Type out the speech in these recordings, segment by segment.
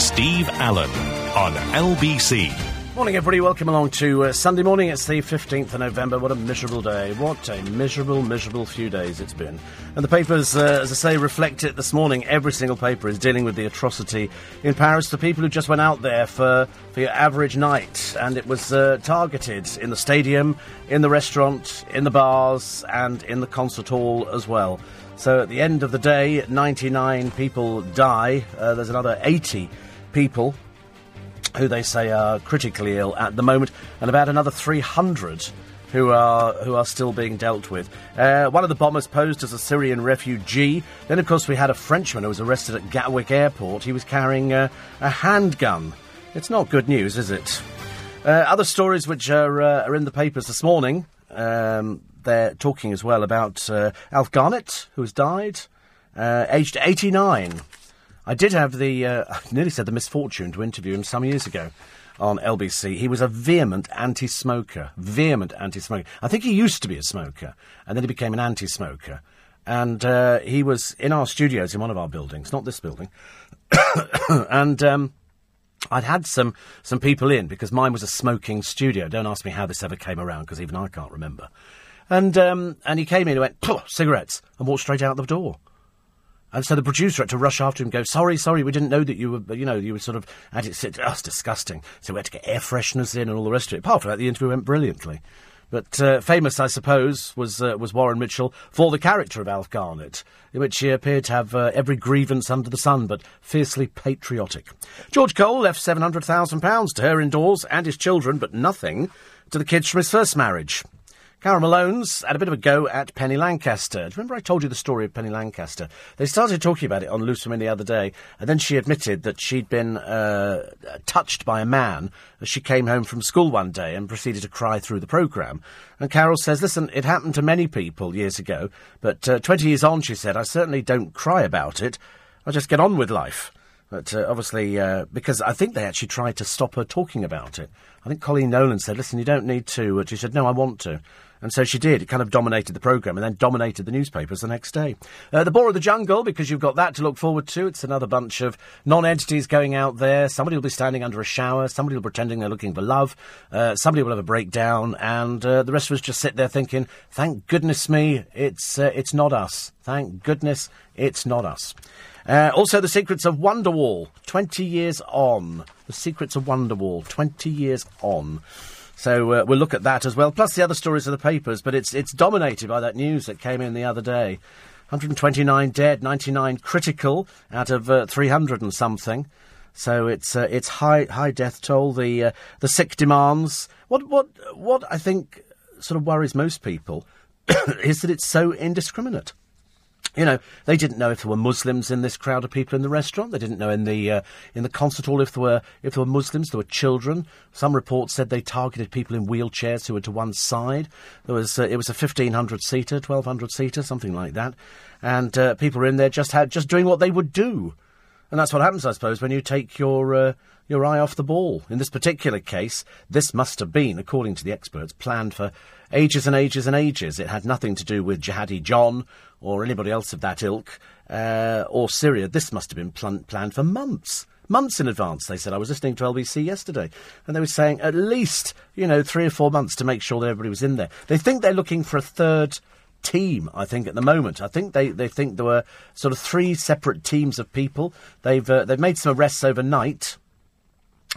Steve Allen on LBC. Morning, everybody. Welcome along to uh, Sunday morning. It's the 15th of November. What a miserable day. What a miserable, miserable few days it's been. And the papers, uh, as I say, reflect it this morning. Every single paper is dealing with the atrocity in Paris. The people who just went out there for, for your average night. And it was uh, targeted in the stadium, in the restaurant, in the bars, and in the concert hall as well. So at the end of the day, 99 people die. Uh, there's another 80 people who they say are critically ill at the moment, and about another 300 who are who are still being dealt with. Uh, one of the bombers posed as a Syrian refugee. Then, of course, we had a Frenchman who was arrested at Gatwick Airport. He was carrying uh, a handgun. It's not good news, is it? Uh, other stories which are uh, are in the papers this morning. Um, they're talking as well about uh, Alf Garnett, who has died, uh, aged 89. I did have the, uh, I nearly said the misfortune to interview him some years ago on LBC. He was a vehement anti smoker. Vehement anti smoker. I think he used to be a smoker, and then he became an anti smoker. And uh, he was in our studios in one of our buildings, not this building. and um, I'd had some, some people in because mine was a smoking studio. Don't ask me how this ever came around because even I can't remember. And, um, and he came in and went, cigarettes, and walked straight out the door. And so the producer had to rush after him and go, sorry, sorry, we didn't know that you were, you know, you were sort of at it. That's disgusting. So we had to get air fresheners in and all the rest of it. Apart from that, the interview went brilliantly. But uh, famous, I suppose, was uh, was Warren Mitchell for the character of Alf Garnett, in which he appeared to have uh, every grievance under the sun, but fiercely patriotic. George Cole left seven hundred thousand pounds to her indoors and his children, but nothing to the kids from his first marriage. Carol Malone's had a bit of a go at Penny Lancaster. Do you remember I told you the story of Penny Lancaster? They started talking about it on Loose Women the other day, and then she admitted that she'd been uh, touched by a man as she came home from school one day and proceeded to cry through the programme. And Carol says, listen, it happened to many people years ago, but uh, 20 years on, she said, I certainly don't cry about it. I just get on with life. But uh, obviously, uh, because I think they actually tried to stop her talking about it. I think Coleen Nolan said, listen, you don't need to. She said, no, I want to. And so she did. It kind of dominated the programme and then dominated the newspapers the next day. Uh, the Boar of the Jungle, because you've got that to look forward to. It's another bunch of non entities going out there. Somebody will be standing under a shower. Somebody will be pretending they're looking for love. Uh, somebody will have a breakdown. And uh, the rest of us just sit there thinking, thank goodness me, it's, uh, it's not us. Thank goodness it's not us. Uh, also, The Secrets of Wonderwall, 20 years on. The Secrets of Wonderwall, 20 years on. So uh, we'll look at that as well, plus the other stories of the papers. But it's it's dominated by that news that came in the other day. 129 dead, 99 critical out of uh, 300 and something. So it's uh, it's high high death toll. The uh, the sick demands. What what what I think sort of worries most people is that it's so indiscriminate. You know, they didn't know if there were Muslims in this crowd of people in the restaurant. They didn't know in the uh, in the concert hall if there were if there were Muslims. There were children. Some reports said they targeted people in wheelchairs who were to one side. There was uh, it was a fifteen hundred seater, twelve hundred seater, something like that, and uh, people were in there just had just doing what they would do, and that's what happens, I suppose, when you take your uh, your eye off the ball. In this particular case, this must have been, according to the experts, planned for ages and ages and ages. It had nothing to do with Jihadi John or anybody else of that ilk uh, or Syria. This must have been pl- planned for months. Months in advance, they said. I was listening to LBC yesterday, and they were saying at least, you know, three or four months to make sure that everybody was in there. They think they're looking for a third team, I think, at the moment. I think they, they think there were sort of three separate teams of people. They've, uh, they've made some arrests overnight,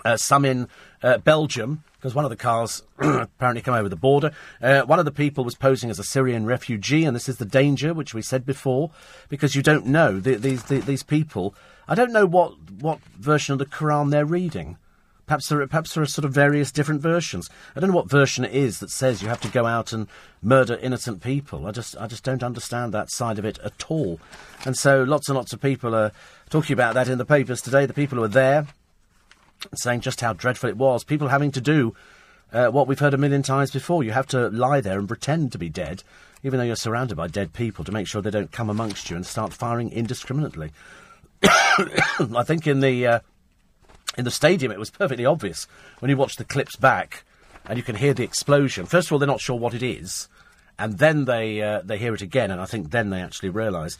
uh, some in uh, Belgium, because one of the cars apparently came over the border. Uh, one of the people was posing as a Syrian refugee, and this is the danger, which we said before, because you don't know the, these the, these people. I don't know what what version of the Quran they're reading. Perhaps there, are, perhaps there are sort of various different versions. I don't know what version it is that says you have to go out and murder innocent people. I just, I just don't understand that side of it at all. And so lots and lots of people are talking about that in the papers today. The people who are there, saying just how dreadful it was. People having to do uh, what we've heard a million times before. You have to lie there and pretend to be dead, even though you're surrounded by dead people, to make sure they don't come amongst you and start firing indiscriminately. I think in the uh, in the stadium it was perfectly obvious when you watch the clips back and you can hear the explosion. First of all, they're not sure what it is, and then they uh, they hear it again, and I think then they actually realise.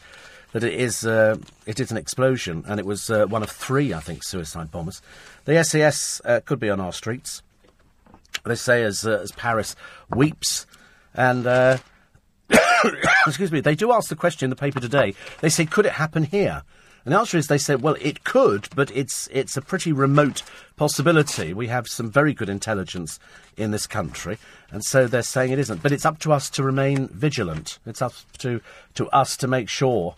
that it is uh, it is an explosion, and it was uh, one of three, I think, suicide bombers. The SAS uh, could be on our streets. They say as uh, as Paris weeps, and uh, excuse me, they do ask the question in the paper today. They say, could it happen here? And the answer is they say, well, it could, but it's it's a pretty remote possibility. We have some very good intelligence in this country, and so they're saying it isn't. But it's up to us to remain vigilant. It's up to to us to make sure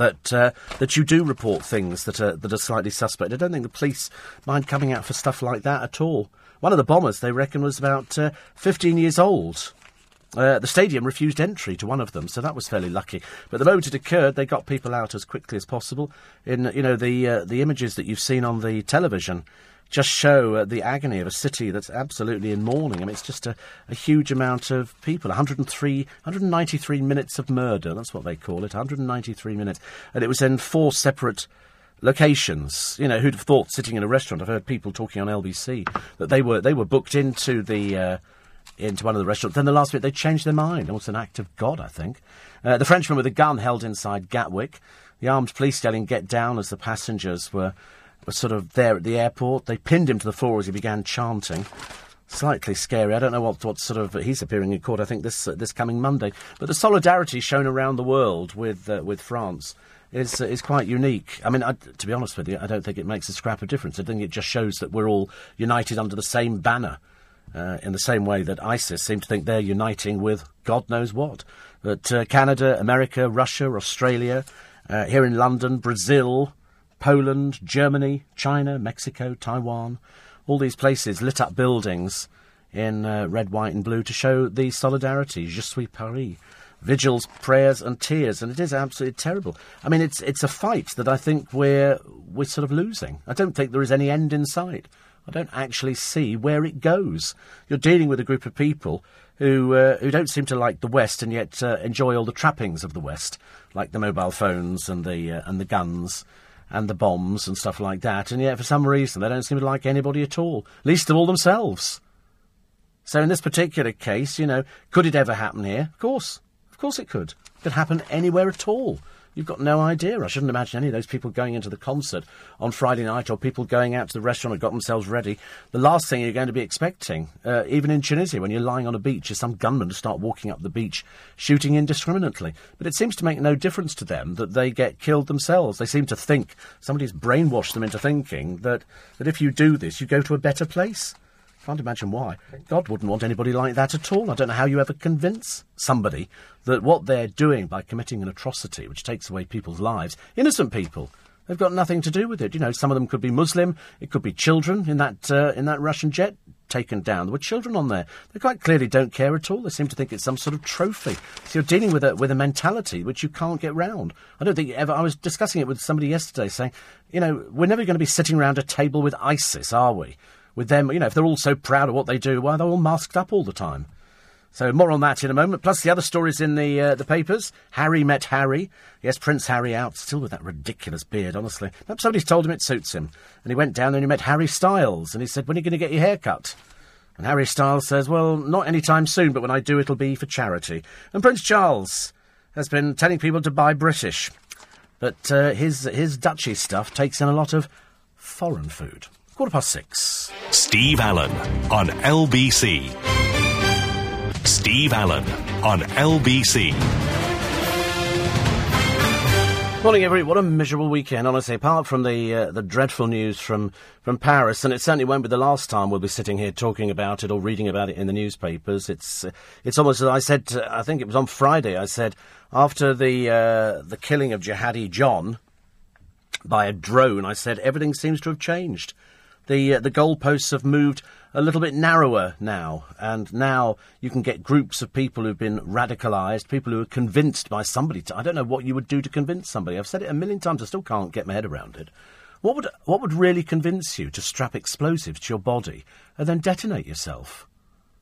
that uh, that you do report things that are that are slightly suspect. I don't think the police mind coming out for stuff like that at all. One of the bombers, they reckon, was about uh, 15 years old. Uh, the stadium refused entry to one of them, so that was fairly lucky. But the moment it occurred, they got people out as quickly as possible. In you know the uh, the images that you've seen on the television just show uh, the agony of a city that's absolutely in mourning. I mean, it's just a, a, huge amount of people. 103, 193 minutes of murder. That's what they call it. 193 minutes, and it was in four separate locations. You know, who'd have thought sitting in a restaurant? I've heard people talking on LBC that they were they were booked into the uh, into one of the restaurants. Then the last bit, they changed their mind. It was an act of God, I think. Uh, the Frenchman with a gun held inside Gatwick. The armed police yelling, get down, as the passengers were, were sort of there at the airport. They pinned him to the floor as he began chanting. Slightly scary. I don't know what, what sort of. He's appearing in court, I think, this, uh, this coming Monday. But the solidarity shown around the world with, uh, with France is uh, is quite unique. I mean, I, to be honest with you, I don't think it makes a scrap of difference. I think it just shows that we're all united under the same banner uh, in the same way that ISIS seem to think they're uniting with God knows what. But uh, Canada, America, Russia, Australia, uh, here in London, Brazil, Poland, Germany, China, Mexico, Taiwan, all these places lit up buildings in uh, red, white, and blue to show the solidarity. Je suis Paris. Vigils, prayers, and tears, and it is absolutely terrible. I mean, it's it's a fight that I think we're we're sort of losing. I don't think there is any end in sight. I don't actually see where it goes. You're dealing with a group of people who uh, who don't seem to like the West and yet uh, enjoy all the trappings of the West, like the mobile phones and the uh, and the guns and the bombs and stuff like that. And yet, for some reason, they don't seem to like anybody at all, least of all themselves. So, in this particular case, you know, could it ever happen here? Of course, of course, it could. It could happen anywhere at all. You've got no idea. I shouldn't imagine any of those people going into the concert on Friday night or people going out to the restaurant and got themselves ready. The last thing you're going to be expecting, uh, even in Tunisia, when you're lying on a beach, is some gunman to start walking up the beach shooting indiscriminately. But it seems to make no difference to them that they get killed themselves. They seem to think, somebody's brainwashed them into thinking that, that if you do this, you go to a better place. Can't imagine why. God wouldn't want anybody like that at all. I don't know how you ever convince somebody that what they're doing by committing an atrocity which takes away people's lives, innocent people, they've got nothing to do with it. You know, some of them could be Muslim, it could be children in that uh, in that Russian jet taken down. There were children on there. They quite clearly don't care at all. They seem to think it's some sort of trophy. So you're dealing with a with a mentality which you can't get round. I don't think ever. I was discussing it with somebody yesterday, saying, you know, we're never going to be sitting around a table with ISIS, are we? With them. You know, if they're all so proud of what they do, why are they're all masked up all the time. So more on that in a moment. Plus the other stories in the uh, the papers. Harry met Harry. Yes, Prince Harry out, still with that ridiculous beard. Honestly, perhaps somebody's told him it suits him. And he went down and he met Harry Styles, and he said, "When are you going to get your hair cut?" And Harry Styles says, "Well, not any time soon, but when I do, it'll be for charity." And Prince Charles has been telling people to buy British, but uh, his his duchy stuff takes in a lot of foreign food. Quarter past six. Steve Allen on LBC. Steve Allen on LBC. Morning, everyone. What a miserable weekend, honestly. Apart from the uh, the dreadful news from, from Paris, and it certainly won't be the last time we'll be sitting here talking about it or reading about it in the newspapers. It's uh, it's almost as I said. Uh, I think it was on Friday. I said after the uh, the killing of Jihadi John by a drone, I said everything seems to have changed the uh, the goalposts have moved a little bit narrower now, and now you can get groups of people who've been radicalised, people who are convinced by somebody. To, I don't know what you would do to convince somebody. I've said it a million times. I still can't get my head around it. What would what would really convince you to strap explosives to your body and then detonate yourself?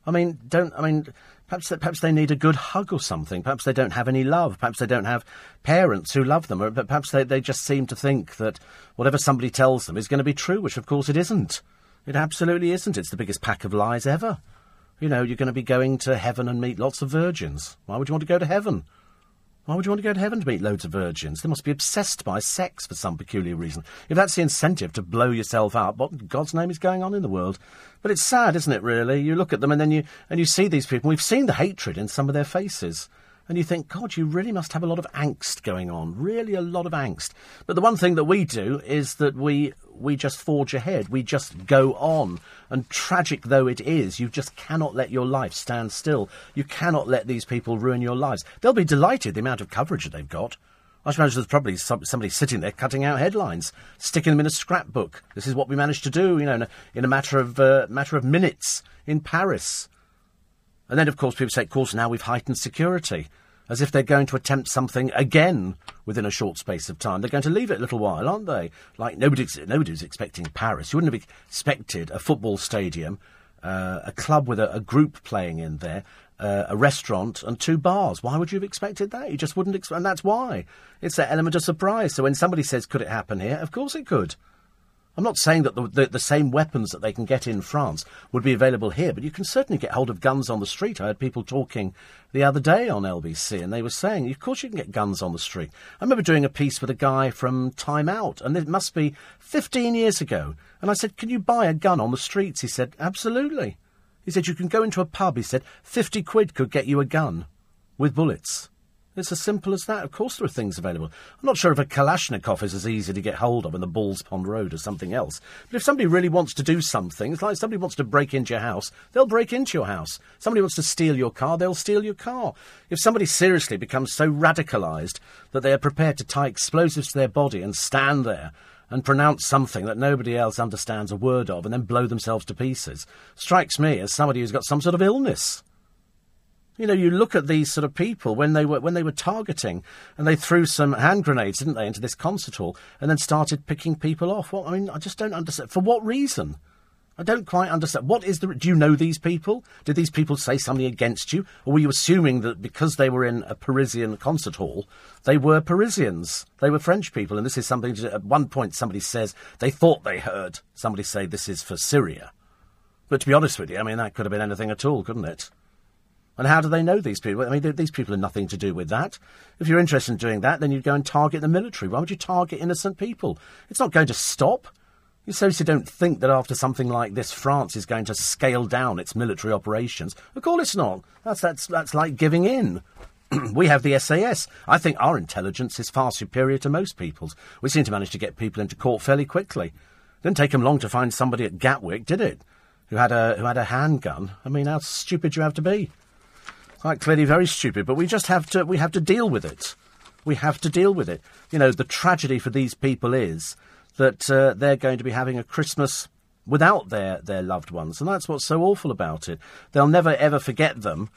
I mean, don't I mean Perhaps, perhaps they need a good hug or something. Perhaps they don't have any love. Perhaps they don't have parents who love them. Or perhaps they, they just seem to think that whatever somebody tells them is going to be true, which of course it isn't. It absolutely isn't. It's the biggest pack of lies ever. You know, you're going to be going to heaven and meet lots of virgins. Why would you want to go to heaven? Why would you want to go to heaven to meet loads of virgins? They must be obsessed by sex for some peculiar reason. If that's the incentive to blow yourself up, what in God's name is going on in the world? But it's sad, isn't it, really? You look at them and then you, and you see these people. We've seen the hatred in some of their faces. And you think, God, you really must have a lot of angst going on. Really a lot of angst. But the one thing that we do is that we, we just forge ahead. We just go on. And tragic though it is, you just cannot let your life stand still. You cannot let these people ruin your lives. They'll be delighted the amount of coverage that they've got. I suppose there's probably somebody sitting there cutting out headlines, sticking them in a scrapbook. This is what we managed to do, you know, in a, in a matter of uh, matter of minutes in Paris. And then, of course, people say, of course, now we've heightened security as if they're going to attempt something again within a short space of time. They're going to leave it a little while, aren't they? Like nobody's, nobody's expecting Paris. You wouldn't have expected a football stadium, uh, a club with a, a, group playing in there, uh, a restaurant and two bars. Why would you have expected that? You just wouldn't expect, and that's why. It's that element of surprise. So when somebody says, could it happen here? Of course it could. I'm not saying that the, the, the, same weapons that they can get in France would be available here, but you can certainly get hold of guns on the street. I heard people talking the other day on LBC, and they were saying, of course you can get guns on the street. I remember doing a piece with a guy from Time Out, and it must be 15 years ago. And I said, Can you buy a gun on the streets? He said, Absolutely. He said, You can go into a pub. He said, 50 quid could get you a gun with bullets. It's as simple as that. Of course, there are things available. I'm not sure if a Kalashnikov is as easy to get hold of in the Balls Pond Road as something else. But if somebody really wants to do something, it's like somebody wants to break into your house, they'll break into your house. Somebody wants to steal your car, they'll steal your car. If somebody seriously becomes so radicalised that they are prepared to tie explosives to their body and stand there and pronounce something that nobody else understands a word of and then blow themselves to pieces, strikes me as somebody who's got some sort of illness. You know, you look at these sort of people when they were when they were targeting, and they threw some hand grenades, didn't they, into this concert hall, and then started picking people off. Well, I mean, I just don't understand. For what reason? I don't quite understand. What is the? Do you know these people? Did these people say something against you, or were you assuming that because they were in a Parisian concert hall, they were Parisians? They were French people, and this is something. To, at one point, somebody says they thought they heard somebody say this is for Syria, but to be honest with you, I mean that could have been anything at all, couldn't it? And how do they know these people? I mean, these people have nothing to do with that. If you're interested in doing that, then you'd go and target the military. Why would you target innocent people? It's not going to stop. You seriously don't think that after something like this, France is going to scale down its military operations? Of course it's not. That's, that's, that's like giving in. we have the SAS. I think our intelligence is far superior to most people's. We seem to manage to get people into court fairly quickly. Didn't take them long to find somebody at Gatwick, did it? Who had a who had a handgun. I mean, how stupid you have to be? Quite clearly very stupid, but we just have to we have to deal with it. We have to deal with it. You know, the tragedy for these people is that uh, they're going to be having a Christmas without their, their loved ones, and that's what's so awful about it. They'll never ever forget them,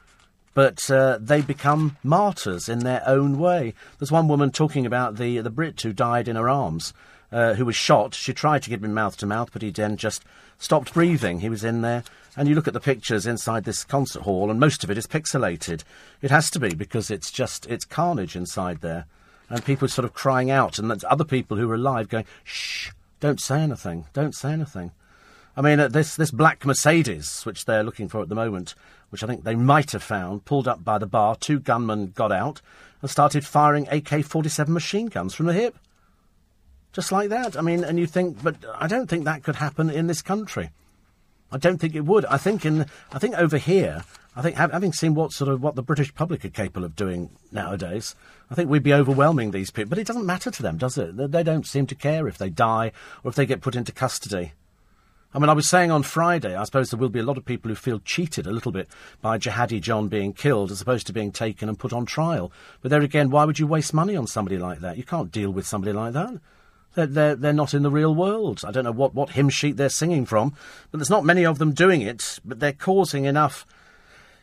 but uh, they become martyrs in their own way. There's one woman talking about the the Brit who died in her arms, uh, who was shot. She tried to get him mouth to mouth, but he then just stopped breathing. He was in there and you look at the pictures inside this concert hall, and most of it is pixelated. It has to be because it's just it's carnage inside there, and people sort of crying out, and there's other people who are alive going, "Shh, don't say anything, don't say anything." I mean, uh, this this black Mercedes, which they're looking for at the moment, which I think they might have found, pulled up by the bar. Two gunmen got out and started firing AK-47 machine guns from the hip, just like that. I mean, and you think, but I don't think that could happen in this country. I don't think it would. I think in I think over here, I think having seen what sort of what the British public are capable of doing nowadays, I think we'd be overwhelming these people. But it doesn't matter to them, does it? They don't seem to care if they die or if they get put into custody. I mean, I was saying on Friday, I suppose there will be a lot of people who feel cheated a little bit by Jihadi John being killed as opposed to being taken and put on trial. But there again, why would you waste money on somebody like that? You can't deal with somebody like that. They're, they're, they're not in the real world. I don't know what, what hymn sheet they're singing from, but there's not many of them doing it, but they're causing enough,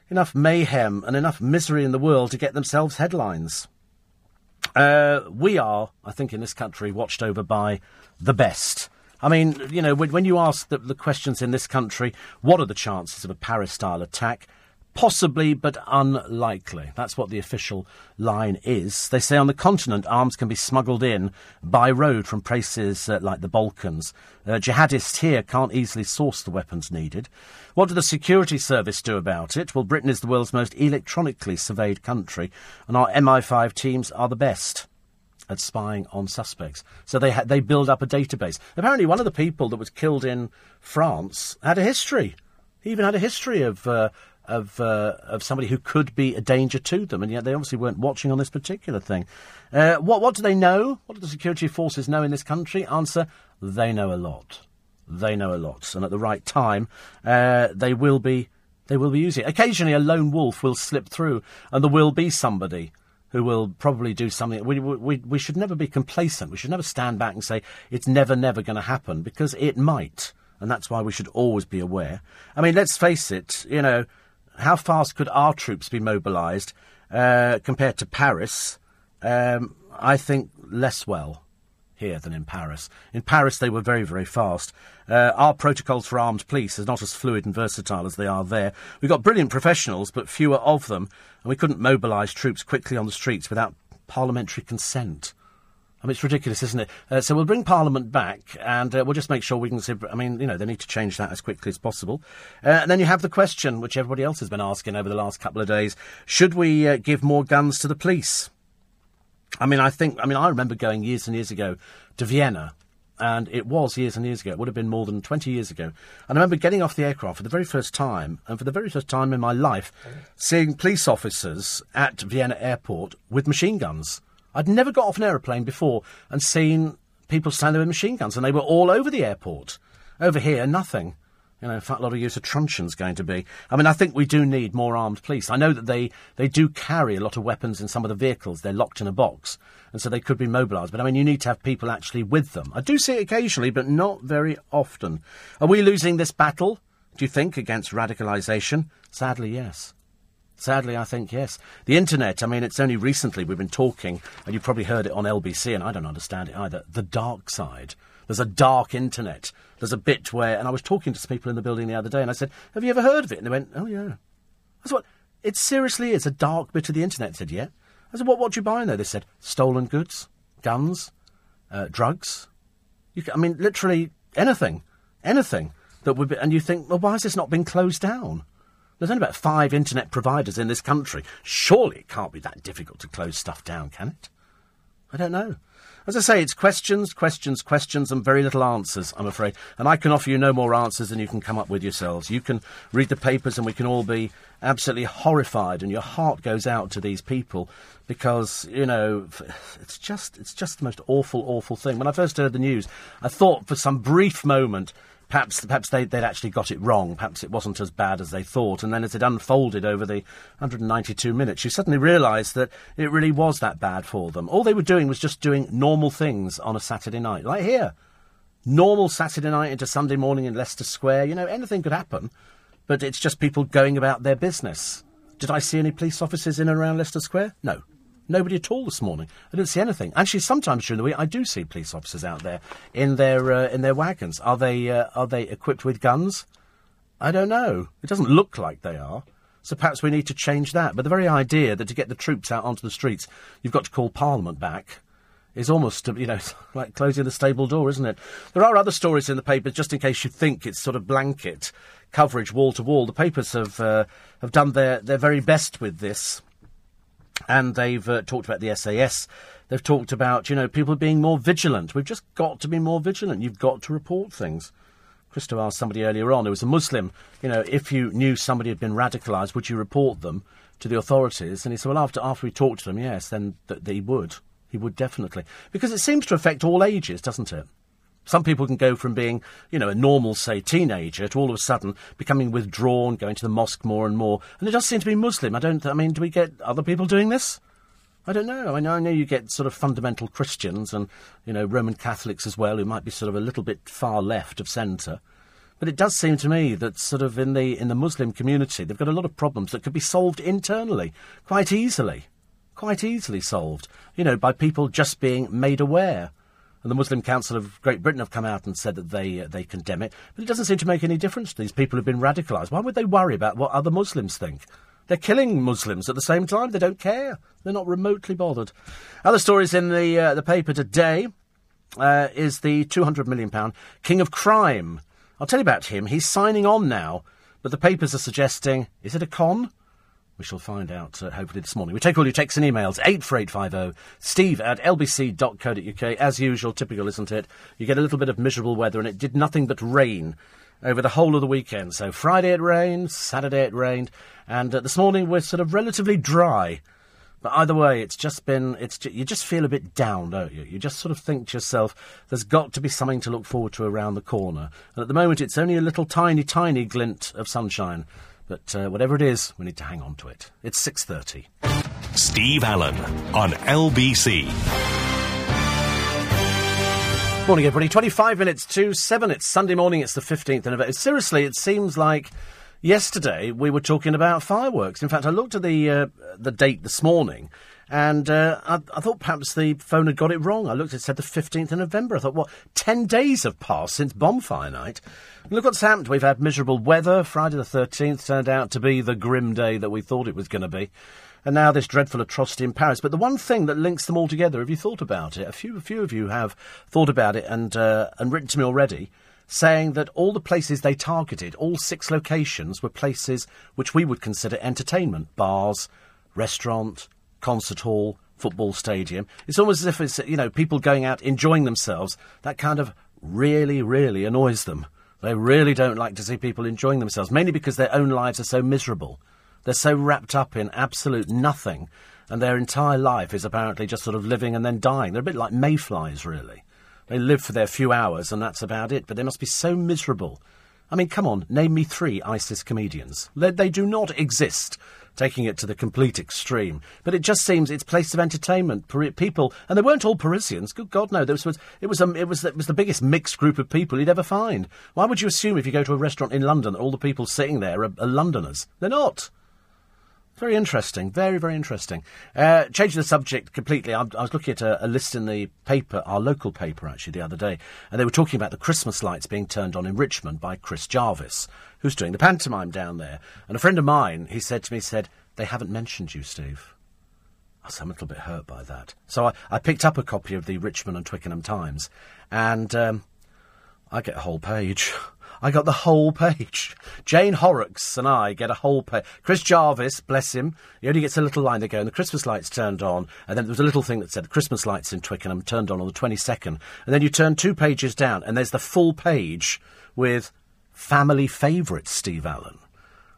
enough mayhem and enough misery in the world to get themselves headlines. Uh, we are, I think, in this country, watched over by the best. I mean, you know, when, when you ask the, the questions in this country, what are the chances of a Paris style attack? Possibly, but unlikely. That's what the official line is. They say on the continent, arms can be smuggled in by road from places uh, like the Balkans. Uh, jihadists here can't easily source the weapons needed. What do the security service do about it? Well, Britain is the world's most electronically surveyed country, and our MI5 teams are the best at spying on suspects. So they ha- they build up a database. Apparently, one of the people that was killed in France had a history. He even had a history of uh, of uh, of somebody who could be a danger to them, and yet they obviously weren't watching on this particular thing. Uh, what what do they know? What do the security forces know in this country? Answer: They know a lot. They know a lot, and at the right time, uh, they will be they will be using it. Occasionally, a lone wolf will slip through, and there will be somebody who will probably do something. We, we, we should never be complacent. We should never stand back and say it's never, never going to happen because it might. And that's why we should always be aware. I mean, let's face it, you know, how fast could our troops be mobilised uh, compared to Paris? Um, I think less well here than in Paris. In Paris, they were very, very fast. Uh, our protocols for armed police are not as fluid and versatile as they are there. We've got brilliant professionals, but fewer of them, and we couldn't mobilise troops quickly on the streets without parliamentary consent. I mean, it's ridiculous, isn't it? Uh, so we'll bring Parliament back, and uh, we'll just make sure we can. See, I mean, you know, they need to change that as quickly as possible. Uh, and then you have the question, which everybody else has been asking over the last couple of days: Should we uh, give more guns to the police? I mean, I think. I mean, I remember going years and years ago to Vienna, and it was years and years ago. It would have been more than twenty years ago. And I remember getting off the aircraft for the very first time, and for the very first time in my life, seeing police officers at Vienna airport with machine guns. I'd never got off an aeroplane before and seen people standing with machine guns, and they were all over the airport. Over here, nothing. You know, in fact, a lot of use of truncheons going to be. I mean, I think we do need more armed police. I know that they, they do carry a lot of weapons in some of the vehicles. They're locked in a box, and so they could be mobilised. But I mean, you need to have people actually with them. I do see it occasionally, but not very often. Are we losing this battle, do you think, against radicalisation? Sadly, yes. Sadly, I think yes. The internet, I mean, it's only recently we've been talking, and you've probably heard it on LBC, and I don't understand it either. The dark side. There's a dark internet. There's a bit where, and I was talking to some people in the building the other day, and I said, Have you ever heard of it? And they went, Oh, yeah. I said, What? It seriously is a dark bit of the internet. I said, Yeah. I said, What, what do you buy in there? They said, Stolen goods, guns, uh, drugs. You can, I mean, literally anything. Anything that would be, and you think, Well, why has this not been closed down? There's only about five internet providers in this country. Surely it can't be that difficult to close stuff down, can it? I don't know. As I say, it's questions, questions, questions, and very little answers, I'm afraid. And I can offer you no more answers than you can come up with yourselves. You can read the papers and we can all be absolutely horrified, and your heart goes out to these people because, you know, it's just, it's just the most awful, awful thing. When I first heard the news, I thought for some brief moment perhaps perhaps they, would actually got it wrong. Perhaps it wasn't as bad as they thought. And then as it unfolded over the 192 minutes, you suddenly realised that it really was that bad for them. All they were doing was just doing normal things on a Saturday night, like here. Normal Saturday night into Sunday morning in Leicester Square. You know, anything could happen, but it's just people going about their business. Did I see any police officers in and around Leicester Square? No. Nobody at all this morning. I didn't see anything. Actually, sometimes during the week, I do see police officers out there in their uh, in their wagons. Are they uh, are they equipped with guns? I don't know. It doesn't look like they are. So perhaps we need to change that. But the very idea that to get the troops out onto the streets, you've got to call Parliament back is almost, you know, like closing the stable door, isn't it? There are other stories in the papers, just in case you think it's sort of blanket coverage, wall to wall. The papers have uh, have done their, their very best with this and they've uh, talked about the SAS. They've talked about, you know, people being more vigilant. We've just got to be more vigilant. You've got to report things. Christo asked somebody earlier on, who was a Muslim, you know, if you knew somebody had been radicalised, would you report them to the authorities? And he said, well, after, after we talked to them, yes, then th- they would. He would definitely. Because it seems to affect all ages, doesn't it? Some people can go from being, you know, a normal, say, teenager to all of a sudden becoming withdrawn, going to the mosque more and more. And it does seem to be Muslim. I don't, I mean, do we get other people doing this? I don't know. I mean, I know you get sort of fundamental Christians and, you know, Roman Catholics as well, who might be sort of a little bit far left of centre. But it does seem to me that sort of in the in the Muslim community, they've got a lot of problems that could be solved internally quite easily, quite easily solved. You know, by people just being made aware And the Muslim Council of Great Britain have come out and said that they uh, they condemn it. But it doesn't seem to make any difference to these people who've been radicalised. Why would they worry about what other Muslims think? They're killing Muslims at the same time. They don't care. They're not remotely bothered. Other stories in the uh, the paper today uh, is the two hundred million pound king of crime. I'll tell you about him. He's signing on now, but the papers are suggesting is it a con? We shall find out uh, hopefully this morning. We take all your texts and emails. 84850 steve at lbc.co.uk. As usual, typical, isn't it? You get a little bit of miserable weather, and it did nothing but rain over the whole of the weekend. So Friday it rained, Saturday it rained, and uh, this morning we're sort of relatively dry. But either way, it's just been, it's you just feel a bit down, don't you? You just sort of think to yourself, there's got to be something to look forward to around the corner. And at the moment, it's only a little tiny, tiny glint of sunshine. But uh, whatever it is, we need to hang on to it. It's 6.30. Steve Allen on LBC. Morning, everybody. 25 minutes to 7. It's Sunday morning. It's the 15th of November. Seriously, it seems like yesterday we were talking about fireworks. In fact, I looked at the, uh, the date this morning and uh, I, I, thought perhaps the phone had got it wrong. I looked, it said the 15th of November. I thought, what, 10 days have passed since bonfire night? Look what's happened. We've had miserable weather. Friday the 13th turned out to be the grim day that we thought it was going to be. And now this dreadful atrocity in Paris. But the one thing that links them all together, have you thought about it? A few, a few of you have thought about it and, uh, and written to me already, saying that all the places they targeted, all six locations, were places which we would consider entertainment. Bars, restaurant, concert hall, football stadium. It's almost as if it's, you know, people going out enjoying themselves. That kind of really, really annoys them. They really don't like to see people enjoying themselves, mainly because their own lives are so miserable. They're so wrapped up in absolute nothing, and their entire life is apparently just sort of living and then dying. They're a bit like mayflies, really. They live for their few hours, and that's about it, but they must be so miserable. I mean, come on, name me three ISIS comedians. They, they do not exist taking it to the complete extreme. But it just seems it's place of entertainment. People, and they weren't all Parisians. Good God, no. Was, it was um, it was it was the biggest mixed group of people you'd ever find. Why would you assume if you go to a restaurant in London that all the people sitting there are, are Londoners? They're not. Very interesting. Very, very interesting. Uh, changing the subject completely, I, I was looking at a, a, list in the paper, our local paper actually, the other day, and they were talking about the Christmas lights being turned on in Richmond by Chris Jarvis, who's doing the pantomime down there. And a friend of mine, he said to me, said, they haven't mentioned you, Steve. I was a little bit hurt by that. So I, I picked up a copy of the Richmond and Twickenham Times, and um, I get a whole page. I got the whole page. Jane Horrocks and I get a whole page. Chris Jarvis, bless him, he only gets a little line to go, and the Christmas lights turned on, and then there was a little thing that said Christmas lights in Twickenham turned on on the 22nd. And then you turn two pages down, and there's the full page with family favourite Steve Allen.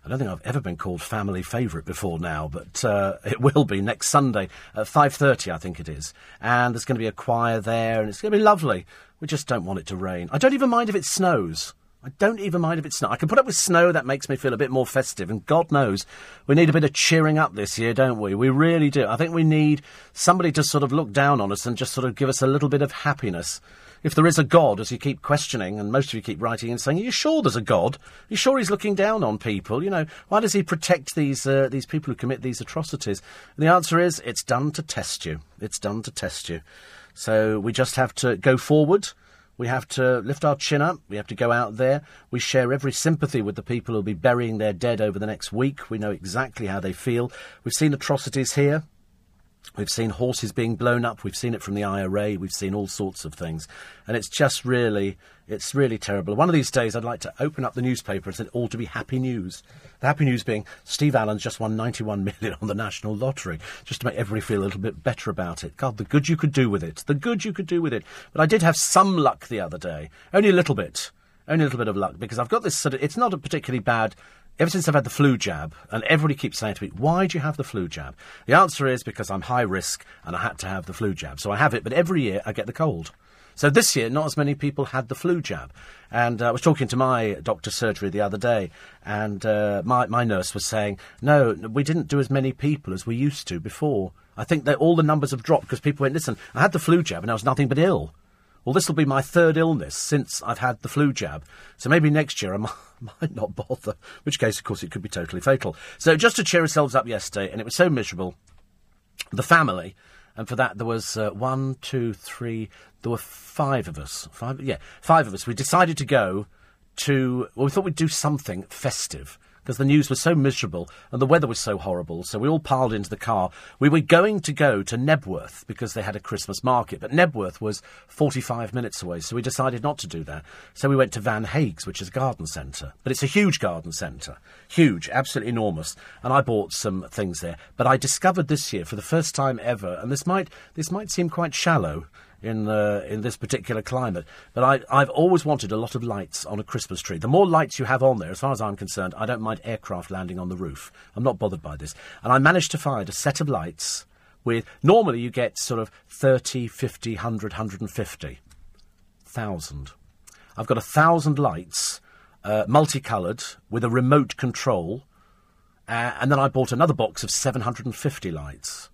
I don't think I've ever been called family favourite before now, but uh, it will be next Sunday at 5.30, I think it is. And there's going to be a choir there, and it's going to be lovely. We just don't want it to rain. I don't even mind if it snows. I don't even mind if it's snow. I can put up with snow, that makes me feel a bit more festive, and God knows we need a bit of cheering up this year, don't we? We really do. I think we need somebody to sort of look down on us and just sort of give us a little bit of happiness. If there is a God, as you keep questioning, and most of you keep writing and saying, Are you sure there's a God? Are you sure he's looking down on people? You know, why does he protect these, uh, these people who commit these atrocities? And the answer is, it's done to test you. It's done to test you. So we just have to go forward we have to lift our chin up. We have to go out there. We share every sympathy with the people who'll be burying their dead over the next week. We know exactly how they feel. We've seen atrocities here. We've seen horses being blown up. We've seen it from the IRA. We've seen all sorts of things. And it's just really, it's really terrible. One of these days, I'd like to open up the newspaper and say all to be happy news. The happy news being Steve Allen's just won 91 million on the national lottery, just to make everybody feel a little bit better about it. God, the good you could do with it. The good you could do with it. But I did have some luck the other day. Only a little bit. Only a little bit of luck because I've got this sort of, it's not a particularly bad ever since I've had the flu jab, and everybody keeps saying to me, why do you have the flu jab? The answer is because I'm high risk and I had to have the flu jab. So I have it, but every year I get the cold. So this year, not as many people had the flu jab. And uh, I was talking to my doctor's surgery the other day, and uh, my, my nurse was saying, no, we didn't do as many people as we used to before. I think that all the numbers have dropped because people went, listen, I had the flu jab and I was nothing but ill. Well, this will be my third illness since I've had the flu jab. So maybe next year I might, not bother, which case, of course, it could be totally fatal. So just to cheer ourselves up yesterday, and it was so miserable, the family And for that, there was uh, one, two, three. There were five of us. Five, yeah, five of us. We decided to go to. Well, we thought we'd do something festive because the news was so miserable and the weather was so horrible. So we all piled into the car. We were going to go to Knebworth because they had a Christmas market, but Knebworth was 45 minutes away, so we decided not to do that. So we went to Van Hages, which is a garden centre. But it's a huge garden centre. Huge, absolutely enormous. And I bought some things there. But I discovered this year, for the first time ever, and this might, this might seem quite shallow, in uh, in this particular climate. But I, I've always wanted a lot of lights on a Christmas tree. The more lights you have on there, as far as I'm concerned, I don't mind aircraft landing on the roof. I'm not bothered by this. And I managed to find a set of lights with normally you get sort of 30, 50, 100, 150 thousand. I've got a thousand lights, uh, multicoloured, with a remote control. Uh, and then I bought another box of 750 lights.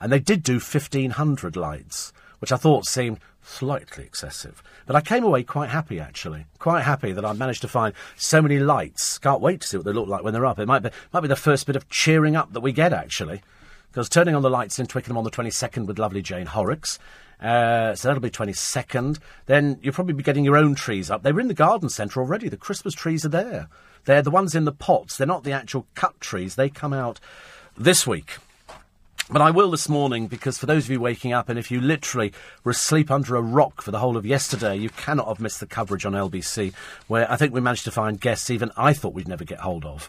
And they did do 1,500 lights which I thought seemed slightly excessive. But I came away quite happy, actually. Quite happy that I managed to find so many lights. Can't wait to see what they look like when they're up. It might be, might be the first bit of cheering up that we get, actually. Because turning on the lights in Twickenham on the 22nd with lovely Jane Horrocks. Uh, so that'll be 22nd. Then you'll probably be getting your own trees up. They were in the garden centre already. The Christmas trees are there. They're the ones in the pots. They're not the actual cut trees. They come out this week. But I will this morning because for those of you waking up, and if you literally were asleep under a rock for the whole of yesterday, you cannot have missed the coverage on LBC, where I think we managed to find guests even I thought we'd never get hold of.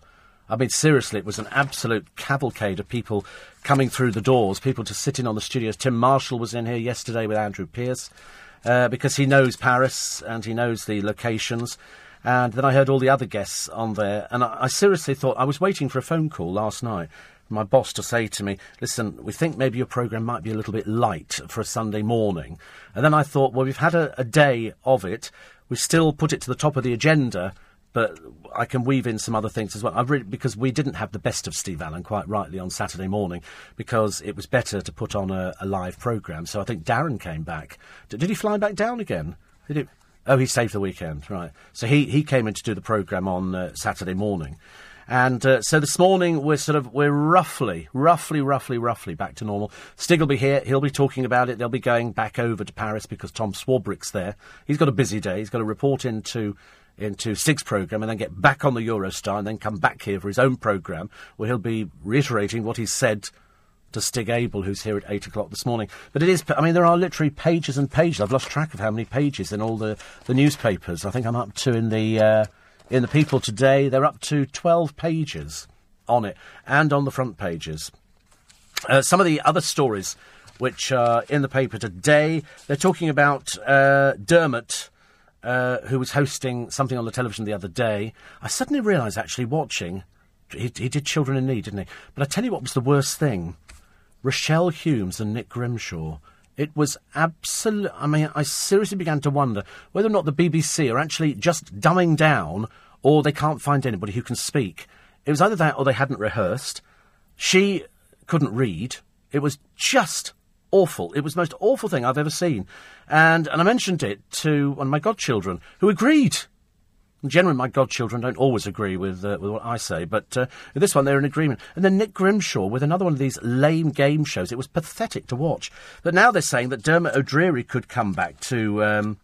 I mean, seriously, it was an absolute cavalcade of people coming through the doors, people to sit in on the studios. Tim Marshall was in here yesterday with Andrew Pierce uh, because he knows Paris and he knows the locations. And then I heard all the other guests on there, and I, I seriously thought I was waiting for a phone call last night my boss to say to me, listen, we think maybe your programme might be a little bit light for a Sunday morning. And then I thought, well, we've had a, a day of it. We still put it to the top of the agenda, but I can weave in some other things as well. Really, because we didn't have the best of Steve Allen, quite rightly, on Saturday morning, because it was better to put on a, a live programme. So I think Darren came back. Did, did he fly back down again? Did he? Oh, he for the weekend, right. So he, he came in to do the programme on uh, Saturday morning. And uh, so this morning we're sort of we're roughly, roughly, roughly, roughly back to normal. Stig will be here. He'll be talking about it. They'll be going back over to Paris because Tom Swarbrick's there. He's got a busy day. He's got to report into into Stig's programme and then get back on the Eurostar and then come back here for his own programme where he'll be reiterating what he said to Stig Abell, who's here at 8 o'clock this morning. But it is, I mean, there are literally pages and pages. I've lost track of how many pages in all the, the newspapers. I think I'm up to in the, uh, in the People today. They're up to 12 pages on it and on the front pages. Uh, some of the other stories which are in the paper today, they're talking about uh, Dermot. Uh, who was hosting something on the television the other day? I suddenly realised, actually, watching, he, he did Children in Need, didn't he? But I tell you what was the worst thing: Rochelle Humes and Nick Grimshaw. It was absolute. I mean, I seriously began to wonder whether or not the BBC are actually just dumbing down, or they can't find anybody who can speak. It was either that or they hadn't rehearsed. She couldn't read. It was just awful. It was the most awful thing I've ever seen. And, and I mentioned it to one of my godchildren, who agreed. Generally, my godchildren don't always agree with uh, with what I say, but uh, with this one, they're in agreement. And then Nick Grimshaw with another one of these lame game shows. It was pathetic to watch. But now they're saying that Dermot O'Dreary could come back to um,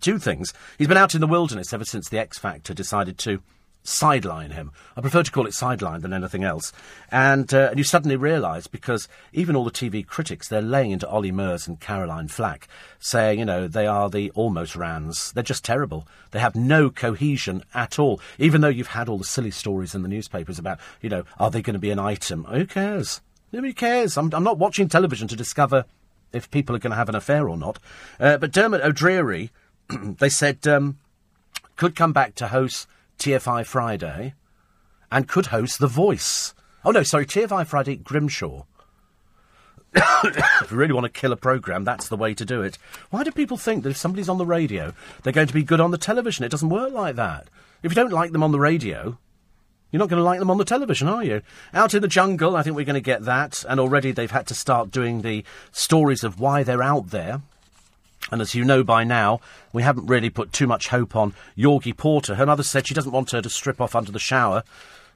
two things. He's been out in the wilderness ever since the X Factor decided to sideline him. I prefer to call it sideline than anything else. And, uh, and you suddenly realise, because even all the TV critics, they're laying into Olly Murs and Caroline Flack, saying, you know, they are the almost Rans. They're just terrible. They have no cohesion at all. Even though you've had all the silly stories in the newspapers about, you know, are they going to be an item? Who cares? Nobody cares. I'm, I'm not watching television to discover if people are going to have an affair or not. Uh, but Dermot O'Dreary, they said, um, could come back to host TFI Friday and could host The Voice. Oh, no, sorry, TFI Friday, Grimshaw. if you really want to kill a programme, that's the way to do it. Why do people think that if somebody's on the radio, they're going to be good on the television? It doesn't work like that. If you don't like them on the radio, you're not going to like them on the television, are you? Out in the jungle, I think we're going to get that. And already they've had to start doing the stories of why they're out there. And as you know by now, we haven't really put too much hope on Jorgie Porter. Her mother said she doesn't want her to strip off under the shower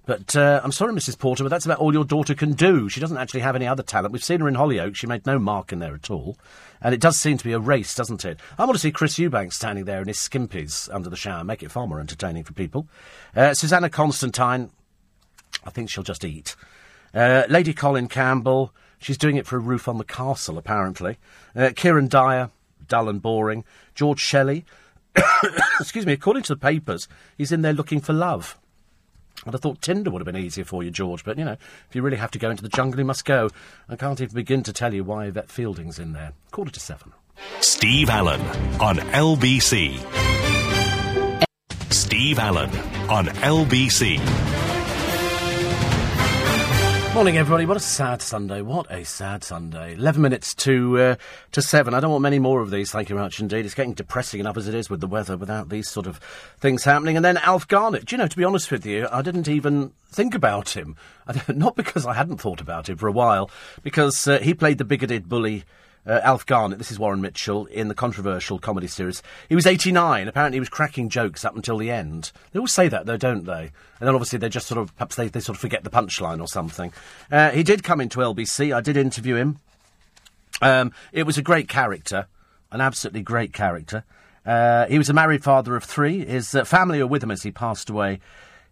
But uh, I'm sorry, Mrs. Porter, but that's about all your daughter can do. She doesn't actually have any other talent. We've seen her in Hollyoaks. She made no mark in there at all. And it does seem to be a race, doesn't it? I want to see Chris Eubanks standing there in his skimpies under the shower. Make it far more entertaining for people. Uh, Susannah Constantine, I think she'll just eat. Uh, Lady Colin Campbell, she's doing it for a roof on the castle, apparently. Uh, Kieran Dyer, dull and boring. George Shelley, excuse me, according to the papers, he's in there looking for love. I'd have thought Tinder would have been easier for you, George, but you know, if you really have to go into the jungle, you must go. I can't even begin to tell you why Yvette Fielding's in there. Quarter to seven. Steve Allen on LBC. Steve Allen on LBC. Morning, everybody. What a sad Sunday. What a sad Sunday. Eleven minutes to uh, to seven. I don't want many more of these. Thank you very much indeed. It's getting depressing enough as it is with the weather without these sort of things happening. And then Alf Garnett. Do you know? To be honest with you, I didn't even think about him. Not because I hadn't thought about him for a while, because uh, he played the bigoted bully uh, Alf Garnett, this is Warren Mitchell, in the controversial comedy series. He was 89. Apparently, he was cracking jokes up until the end. They always say that, though, don't they? And then obviously they just sort of, perhaps they, they sort of forget the punchline or something. Uh, he did come into LBC. I did interview him. Um, it was a great character, an absolutely great character. Uh, he was a married father of three. His uh, family were with him as he passed away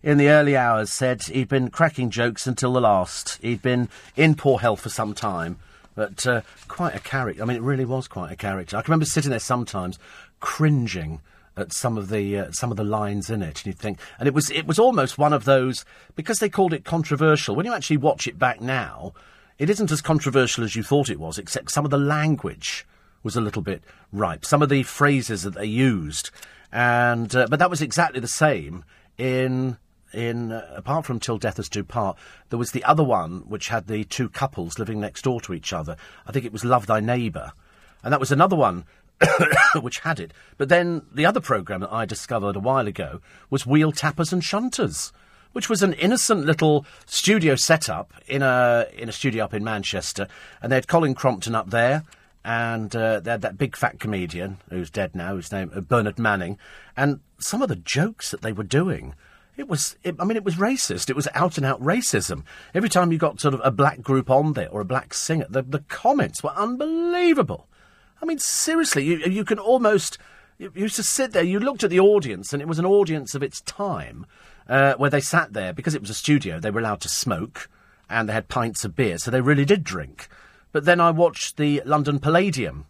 in the early hours said he'd been cracking jokes until the last. He'd been in poor health for some time. But uh, quite a character. I mean, it really was quite a character. I can remember sitting there sometimes cringing at some of the uh, some of the lines in it, and you think, and it was it was almost one of those because they called it controversial. When you actually watch it back now, it isn't as controversial as you thought it was, except some of the language was a little bit ripe. Some of the phrases that they used, and uh, but that was exactly the same in in uh, apart from Till Death Us Do Part, there was the other one which had the two couples living next door to each other. I think it was Love Thy Neighbour, and that was another one which had it. But then the other programme that I discovered a while ago was Wheel Tappers and Shunters, which was an innocent little studio setup in a in a studio up in Manchester, and they had Colin Crompton up there. And uh, they had that big fat comedian who's dead now, whose name uh, Bernard Manning, and some of the jokes that they were doing it was, it, I mean, it was racist. It was out and out racism. Every time you got sort of a black group on there or a black singer, the, the comments were unbelievable. I mean, seriously, you, you can almost, you, you used to sit there, you looked at the audience, and it was an audience of its time, uh, where they sat there, because it was a studio, they were allowed to smoke, and they had pints of beer, so they really did drink. But then I watched the London Palladium,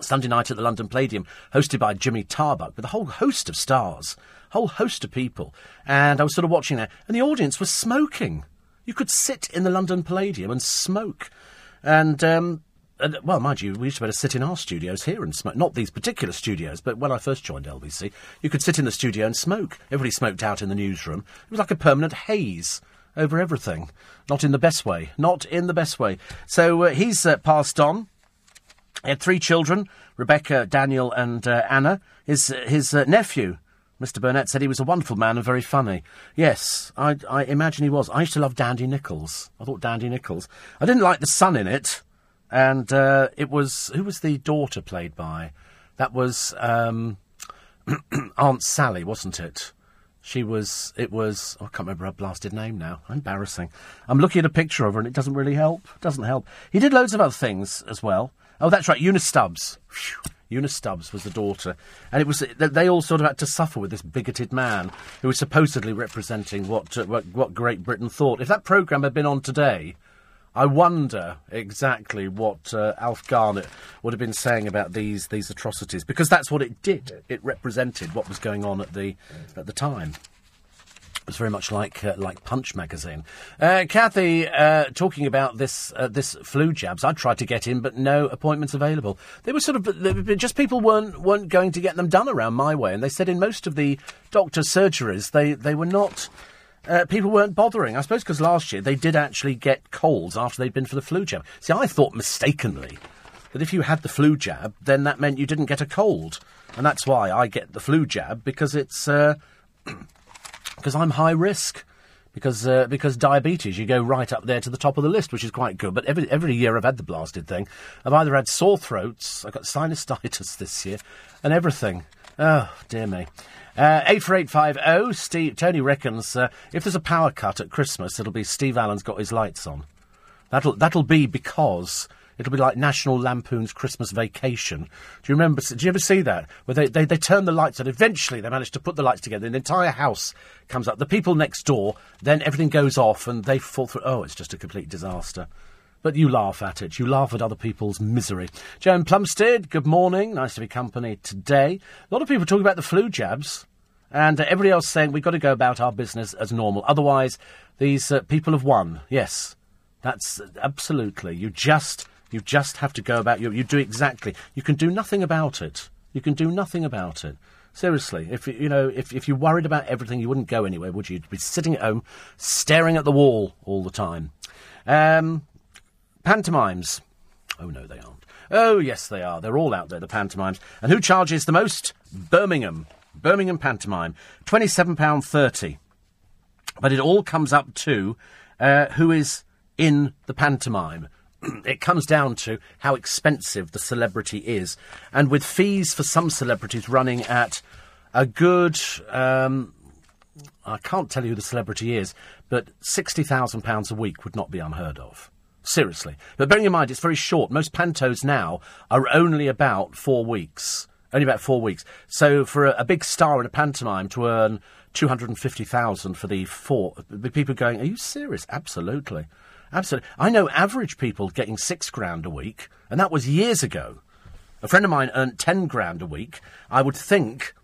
Sunday night at the London Palladium, hosted by Jimmy Tarbuck, with a whole host of stars whole host of people. And I was sort of watching that, and the audience was smoking. You could sit in the London Palladium and smoke. And, um, and, well, mind you, we used to be able to sit in our studios here and smoke. Not these particular studios, but when I first joined LBC, you could sit in the studio and smoke. Everybody smoked out in the newsroom. It was like a permanent haze over everything. Not in the best way. Not in the best way. So uh, he's uh, passed on. He had three children Rebecca, Daniel, and uh, Anna. His, his uh, nephew Mr. Burnett said he was a wonderful man and very funny. Yes, I, I imagine he was. I used to love Dandy Nichols. I thought Dandy Nichols. I didn't like the son in it, and uh, it was who was the daughter played by? That was um, Aunt Sally, wasn't it? She was. It was. Oh, I can't remember her blasted name now. Embarrassing. I'm looking at a picture of her, and it doesn't really help. Doesn't help. He did loads of other things as well. Oh, that's right, Eunice Stubbs. Whew. Eunice Stubbs was the daughter, and it was they all sort of had to suffer with this bigoted man who was supposedly representing what uh, what, what Great Britain thought. If that programme had been on today, I wonder exactly what uh, Alf Garnett would have been saying about these these atrocities, because that's what it did. It represented what was going on at the at the time. It was very much like uh, like Punch magazine. Uh, Kathy, uh, talking about this uh, this flu jabs, I tried to get in, but no appointments available. They were sort of just people weren't weren't going to get them done around my way, and they said in most of the doctor's surgeries they they were not. Uh, people weren't bothering. I suppose because last year they did actually get colds after they'd been for the flu jab. See, I thought mistakenly that if you had the flu jab, then that meant you didn't get a cold, and that's why I get the flu jab because it's. Because I'm high risk. Because uh, because diabetes, you go right up there to the top of the list, which is quite good. But every every year I've had the blasted thing, I've either had sore throats, I've got sinusitis this year, and everything. Oh dear me. Uh, 84850, Steve, Tony reckons uh, if there's a power cut at Christmas, it'll be Steve Allen's got his lights on. That'll, that'll be because it'll be like National Lampoon's Christmas Vacation. Do you remember, do you ever see that? Where they, they, they turn the lights on, eventually they manage to put the lights together, the entire house comes up. The people next door, then everything goes off and they fall through. Oh, it's just a complete disaster. But you laugh at it. You laugh at other people's misery. Joan Plumstead, good morning. Nice to be company today. A lot of people talking about the flu jabs, and uh, everybody else saying we've got to go about our business as normal. Otherwise, these uh, people have won. Yes, that's absolutely. You just you just have to go about you. You do exactly. You can do nothing about it. You can do nothing about it. Seriously, if you know, if, if you worried about everything, you wouldn't go anywhere, would you? You'd be sitting at home, staring at the wall all the time. Um, Pantomimes. Oh, no, they aren't. Oh, yes, they are. They're all out there, the pantomimes. And who charges the most? Birmingham. Birmingham pantomime. £27.30. But it all comes up to uh, who is in the pantomime. it comes down to how expensive the celebrity is. And with fees for some celebrities running at a good. Um, I can't tell you who the celebrity is, but £60,000 a week would not be unheard of. Seriously. But bearing in mind, it's very short. Most pantos now are only about four weeks. Only about four weeks. So for a, a big star in a pantomime to earn 250000 for the four, the people going, are you serious? Absolutely. Absolutely. I know average people getting six grand a week, and that was years ago. A friend of mine earned 10 grand a week. I would think,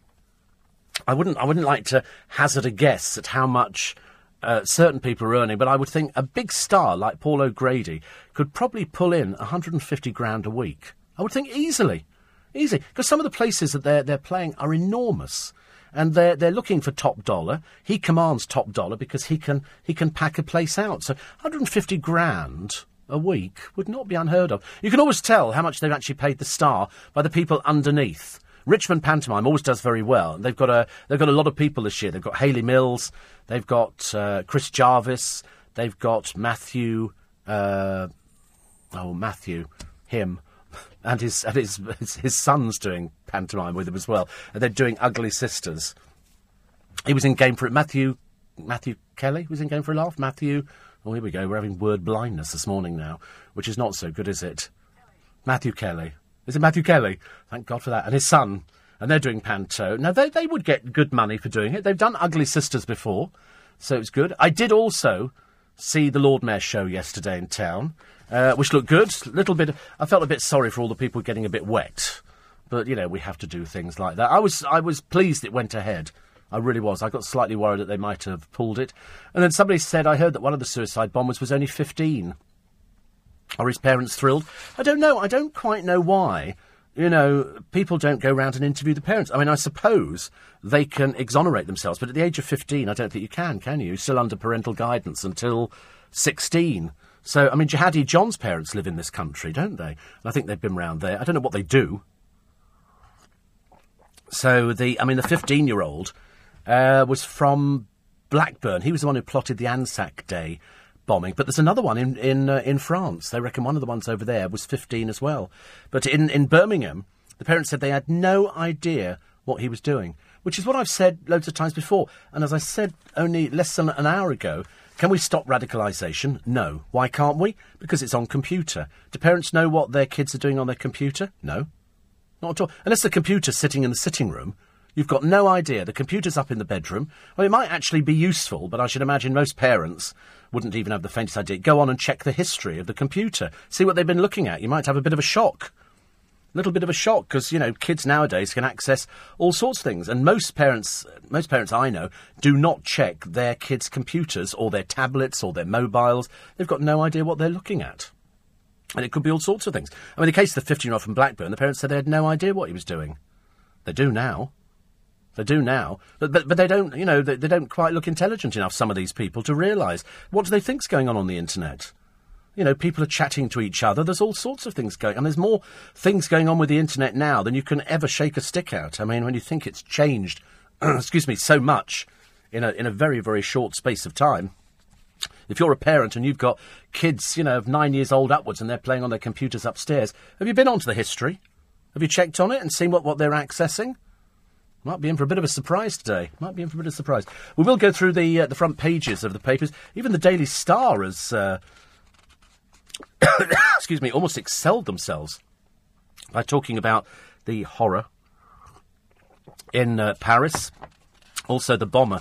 I wouldn't, I wouldn't like to hazard a guess at how much uh, certain people are earning, but I would think a big star like Paul O'Grady could probably pull in 150 grand a week. I would think easily, easily, because some of the places that they're they're playing are enormous, and they're they're looking for top dollar. He commands top dollar because he can he can pack a place out. So 150 grand a week would not be unheard of. You can always tell how much they've actually paid the star by the people underneath. Richmond Pantomime always does very well. They've got a they've got a lot of people this year. They've got Hayley Mills, they've got uh, Chris Jarvis, they've got Matthew. Uh, oh, Matthew, him, and his and his, his son's doing pantomime with him as well. And they're doing Ugly Sisters. He was in Game for it. Matthew Matthew Kelly was in Game for a Laugh. Matthew. Oh, here we go. We're having word blindness this morning now, which is not so good, is it? Matthew Kelly. Is it Matthew Kelly? Thank God for that. And his son. And they're doing Panto. Now, they, they would get good money for doing it. They've done Ugly Sisters before, so it's good. I did also see the Lord Mayor show yesterday in town, uh, which looked good. Little bit. I felt a bit sorry for all the people getting a bit wet, but you know we have to do things like that. I was I was pleased it went ahead. I really was. I got slightly worried that they might have pulled it, and then somebody said I heard that one of the suicide bombers was only fifteen. Are his parents thrilled? I don't know. I don't quite know why. You know, people don't go round and interview the parents. I mean, I suppose they can exonerate themselves, but at the age of 15, I don't think you can, can you? Still under parental guidance until 16. So, I mean, Jihadi John's parents live in this country, don't they? And I think they've been round there. I don't know what they do. So, the, I mean, the 15 year old uh, was from Blackburn. He was the one who plotted the Anzac Day bombing. But there's another one in in uh, in France. They reckon one of the ones over there was 15 as well. But in in Birmingham, the parents said they had no idea what he was doing, which is what I've said loads of times before. And as I said only less than an hour ago, can we stop radicalisation? No. Why can't we? Because it's on computer. Do parents know what their kids are doing on their computer? No. Not at all. Unless the computer's sitting in the sitting room. You've got no idea. The computer's up in the bedroom. Well, it might actually be useful, but I should imagine most parents wouldn't even have the faintest idea. Go on and check the history of the computer. See what they've been looking at. You might have a bit of a shock. Little bit of a shock because you know kids nowadays can access all sorts of things, and most parents, most parents I know, do not check their kids' computers or their tablets or their mobiles. They've got no idea what they're looking at. And it could be all sorts of things. I mean, in the case of the 15 year old from Blackburn, the parents said they had no idea what he was doing. They do now. They do now, but, but, but they don't, you know, they, they don't quite look intelligent enough, some of these people, to realise what do they think's going on on the internet. You know, people are chatting to each other. There's all sorts of things going, and there's more things going on with the internet now than you can ever shake a stick out. I mean, when you think it's changed, excuse me, so much in a in a very very short space of time. If you're a parent and you've got kids, you know, of nine years old upwards, and they're playing on their computers upstairs, have you been onto the history? Have you checked on it and seen what, what they're accessing? Might be in for a bit of a surprise today. Might be in for a bit of a surprise. We will go through the uh, the front pages of the papers. Even the Daily Star has, uh, excuse me, almost excelled themselves by talking about the horror in uh, Paris. Also, the bomber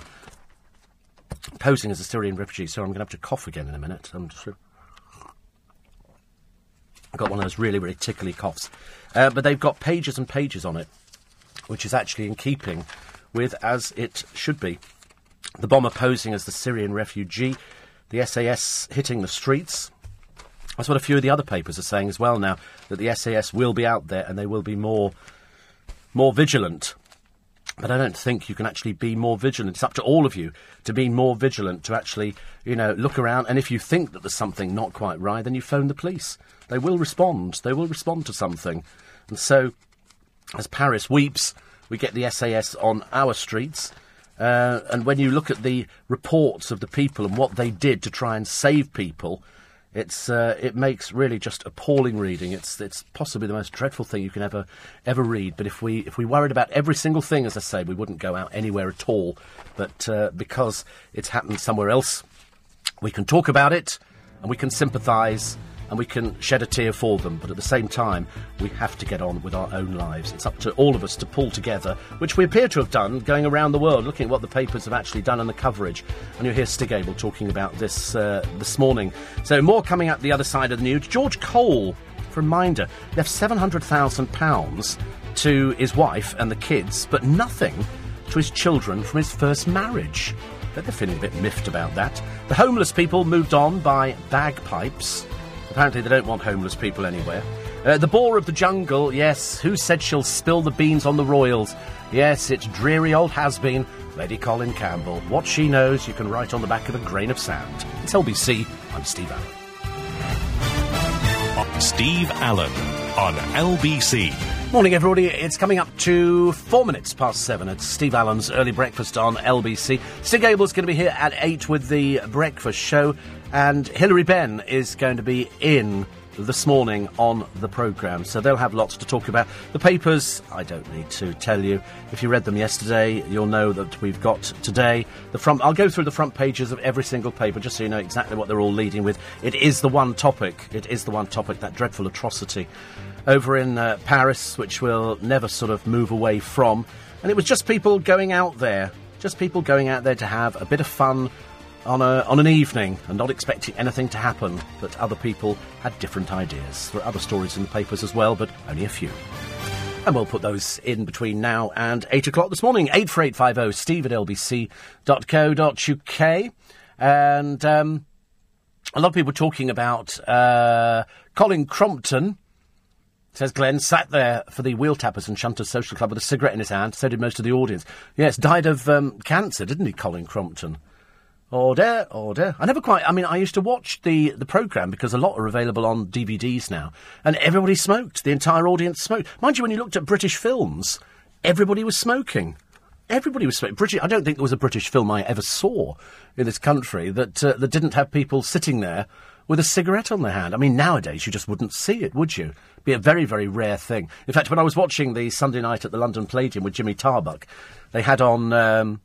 posing as a Syrian refugee. So I'm going to have to cough again in a minute. I'm just. I've got one of those really, really tickly coughs. Uh, but they've got pages and pages on it, which is actually in keeping with as it should be. The bomber posing as the Syrian refugee, the SAS hitting the streets. That's what a few of the other papers are saying as well now, that the SAS will be out there and they will be more, more vigilant. But I don't think you can actually be more vigilant. It's up to all of you to be more vigilant, to actually, you know, look around. And if you think that there's something not quite right, then you phone the police. They will respond. They will respond to something. And so, as Paris weeps, we get the SAS on our streets. Uh, and when you look at the reports of the people and what they did to try and save people, it's uh, it makes really just appalling reading. It's it's possibly the most dreadful thing you can ever ever read. But if we if we worried about every single thing, as I say, we wouldn't go out anywhere at all. But uh, because it's happened somewhere else, we can talk about it and we can sympathise and we can shed a tear for them, but at the same time, we have to get on with our own lives. It's up to all of us to pull together, which we appear to have done going around the world, looking at what the papers have actually done and the coverage. And you'll hear Stig Abell talking about this uh, this morning. So, more coming up the other side of the news. George Cole, for reminder, left £700,000 to his wife and the kids, but nothing to his children from his first marriage. But they're feeling a bit miffed about that. The homeless people moved on by bagpipes. Apparently, they don't want homeless people anywhere. Uh, the boar of the jungle, yes. Who said she'll spill the beans on the royals? Yes, it's dreary old has been, Lady Colin Campbell. What she knows, you can write on the back of a grain of sand. It's LBC. I'm Steve Allen. Steve Allen on LBC. Morning, everybody. It's coming up to four minutes past seven. It's Steve Allen's early breakfast on LBC. Stig Abell's going to be here at eight with the breakfast show, and Hilary Benn is going to be in this morning on the programme. So they'll have lots to talk about. The papers, I don't need to tell you. If you read them yesterday, you'll know that we've got today the front. I'll go through the front pages of every single paper just so you know exactly what they're all leading with. It is the one topic. It is the one topic, that dreadful atrocity over in uh, Paris, which we'll never sort of move away from. And it was just people going out there, just people going out there to have a bit of fun on, a, on an evening and not expecting anything to happen. But other people had different ideas. There are other stories in the papers as well, but only a few. And we'll put those in between now and 8 o'clock this morning. 84850 steve at lbc.co.uk. And um, a lot of people talking about uh, Colin Crompton Says Glenn, sat there for the Wheel Tappers and Shunters Social Club with a cigarette in his hand. So did most of the audience. Yes, died of um, cancer, didn't he, Colin Crompton? Order, order. I never quite. I mean, I used to watch the the program because a lot are available on DVDs now, and everybody smoked. The entire audience smoked. Mind you, when you looked at British films, everybody was smoking. Everybody was smoking. British. I don't think there was a British film I ever saw in this country that uh, that didn't have people sitting there with a cigarette on their hand. I mean, nowadays you just wouldn't see it, would you? Be a very, very rare thing. In fact, when I was watching the Sunday night at the London Palladium with Jimmy Tarbuck, they had on um,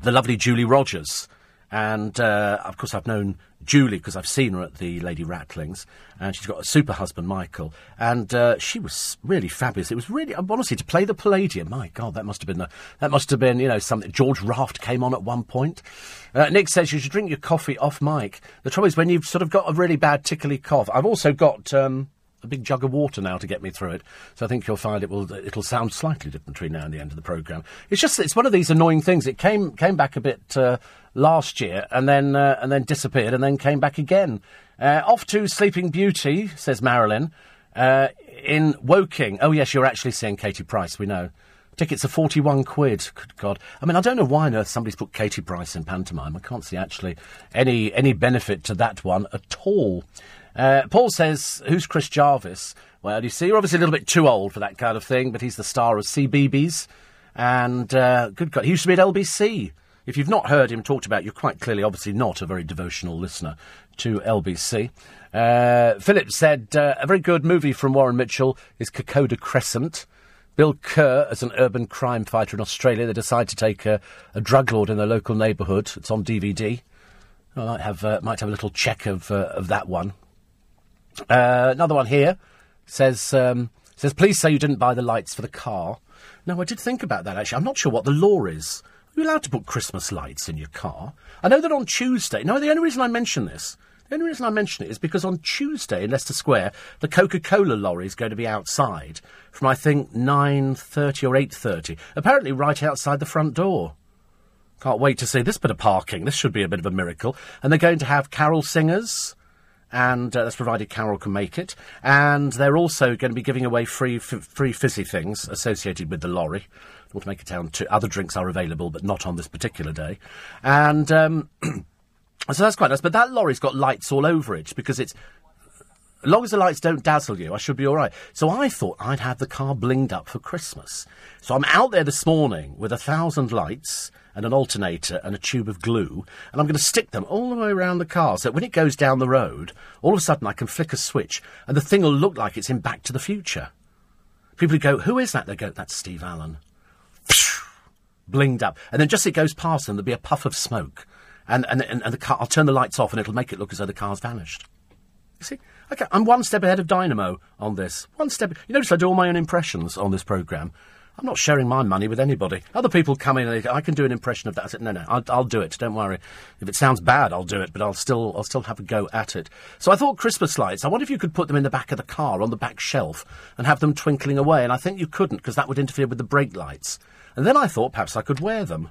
the lovely Julie Rogers. And uh, of course, I've known Julie because I've seen her at the Lady Ratlings, and she's got a super husband, Michael, and uh, she was really fabulous. It was really, honestly, to play the Palladium. My God, that must have been a, that must have been, you know, something. George Raft came on at one point. Uh, Nick says you should drink your coffee off mic. The trouble is when you've sort of got a really bad tickly cough. I've also got. Um, a big jug of water now to get me through it. So I think you'll find it will it'll sound slightly different between now and the end of the program. It's just it's one of these annoying things. It came came back a bit uh, last year and then uh, and then disappeared and then came back again. Uh, off to Sleeping Beauty, says Marilyn, uh, in Woking. Oh yes, you're actually seeing Katie Price. We know. Tickets are 41 quid. Good God. I mean, I don't know why on earth somebody's put Katie Price in pantomime. I can't see actually any, any benefit to that one at all. Uh, Paul says, who's Chris Jarvis? Well, you see, you're obviously a little bit too old for that kind of thing, but he's the star of CBeebies. And, uh, good God, he used to be at LBC. If you've not heard him talked about, you're quite clearly, obviously, not a very devotional listener to LBC. Uh, Philip said, uh, a very good movie from Warren Mitchell is Kokoda Crescent. Bill Kerr, as an urban crime fighter in Australia, they decide to take a, a drug lord in their local neighbourhood. It's on DVD. I might have uh, might have a little check of uh, of that one. Uh, another one here says um, says please say you didn't buy the lights for the car. No, I did think about that actually. I'm not sure what the law is. Are you allowed to put Christmas lights in your car? I know that on Tuesday. No, the only reason I mention this the only reason I mention it is because on Tuesday in Leicester Square, the Coca-Cola lorry is going to be outside from I think nine thirty or eight thirty. Apparently, right outside the front door. Can't wait to see this bit of parking. This should be a bit of a miracle. And they're going to have carol singers, and uh, that's provided Carol can make it. And they're also going to be giving away free f- free fizzy things associated with the lorry. I want to make it down to other drinks are available, but not on this particular day. And. Um, So that's quite nice. But that lorry's got lights all over it because it's. As long as the lights don't dazzle you, I should be all right. So I thought I'd have the car blinged up for Christmas. So I'm out there this morning with a thousand lights and an alternator and a tube of glue, and I'm going to stick them all the way around the car so that when it goes down the road, all of a sudden I can flick a switch and the thing will look like it's in Back to the Future. People go, Who is that? They go, That's Steve Allen. Blinged up. And then just as it goes past them, there'll be a puff of smoke and, and, and, and the car, I'll turn the lights off and it'll make it look as though the car's vanished. You see? Okay, I'm one step ahead of Dynamo on this. One step. You notice I do all my own impressions on this programme. I'm not sharing my money with anybody. Other people come in and they I can do an impression of that. I said, no, no, I'll, I'll, do it. Don't worry. If it sounds bad, I'll do it, but I'll still, I'll still have a go at it. So I thought Christmas lights. I wonder if you could put them in the back of the car on the back shelf and have them twinkling away. And I think you couldn't because that would interfere with the brake lights. And then I thought perhaps I could wear them.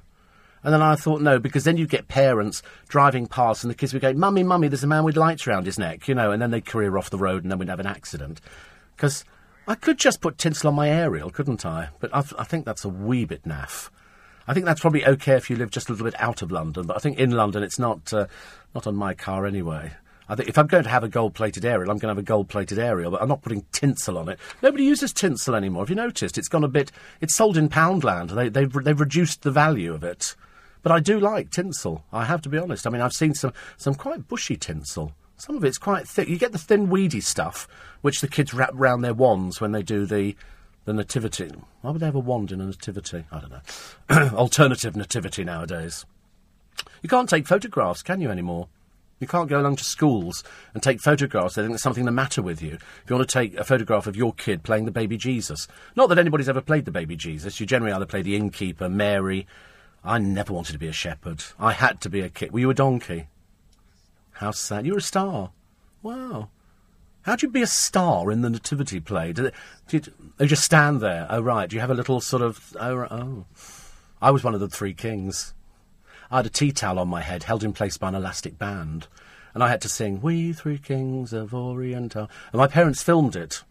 And then I thought, no, because then you get parents driving past and the kids would go, Mummy, Mummy, there's a man with lights around his neck, you know, and then they'd career off the road and then we'd have an accident. Because I could just put tinsel on my aerial, couldn't I? But I've, i think that's a wee bit naff. I think that's probably okay if you live just a little bit out of London, but I think in London it's not, uh, not on my car anyway. I think if I'm going to have a gold-plated aerial, I'm going to have a gold-plated aerial, but I'm not putting tinsel on it. Nobody uses tinsel anymore. Have you noticed? It's gone a bit. It's sold in Poundland. They, they've they've reduced the value of it. But I do like tinsel. I have to be honest. I mean, I've seen some, some quite bushy tinsel. Some of it's quite thick. You get the thin, weedy stuff, which the kids wrap round their wands when they do the, the nativity. Why would they have a wand in a nativity? I don't know. Alternative nativity nowadays. You can't take photographs, can you, anymore? You can't go along to schools and take photographs. They think there's something the matter with you. If you want to take a photograph of your kid playing the baby Jesus. Not that anybody's ever played the baby Jesus. You generally either play the innkeeper, Mary, I never wanted to be a shepherd. I had to be a kid. Were you a donkey? How sad. You're a star. Wow. How'd you be a star in the nativity play? Did, it, did oh, you just stand there? Oh, right. Do you have a little sort of... Oh, oh. I was one of the three kings. I had a tea towel on my head, held in place by an elastic band. And I had to sing, We Three Kings of Orient Are. And my parents filmed it.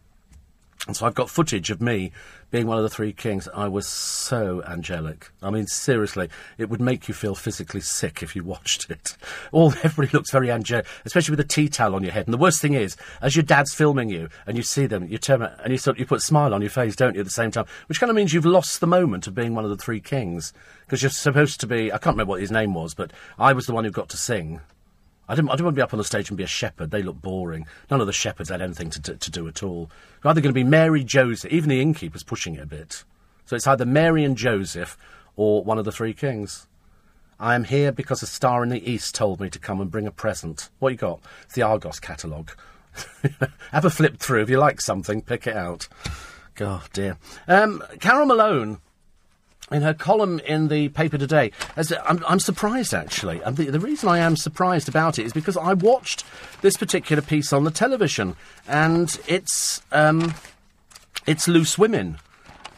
And so I've got footage of me being one of the three kings. I was so angelic. I mean, seriously, it would make you feel physically sick if you watched it. All everybody looks very angelic, especially with a tea towel on your head. And the worst thing is, as your dad's filming you and you see them, you turn and you sort you put a smile on your face, don't you, at the same time? Which kind of means you've lost the moment of being one of the three kings because you're supposed to be. I can't remember what his name was, but I was the one who got to sing. I didn't, I didn't want to be up on the stage and be a shepherd. They look boring. None of the shepherds had anything to, to, to do at all. They're either going to be Mary, Joseph, even the innkeeper's pushing it a bit. So it's either Mary and Joseph or one of the three kings. I am here because a star in the east told me to come and bring a present. What you got? It's the Argos catalogue. Have a flip through. If you like something, pick it out. God dear. Um, Carole Malone in her column in the paper today, as I'm, I'm surprised actually, and the, the, reason I am surprised about it is because I watched this particular piece on the television, and it's um, it's Loose Women,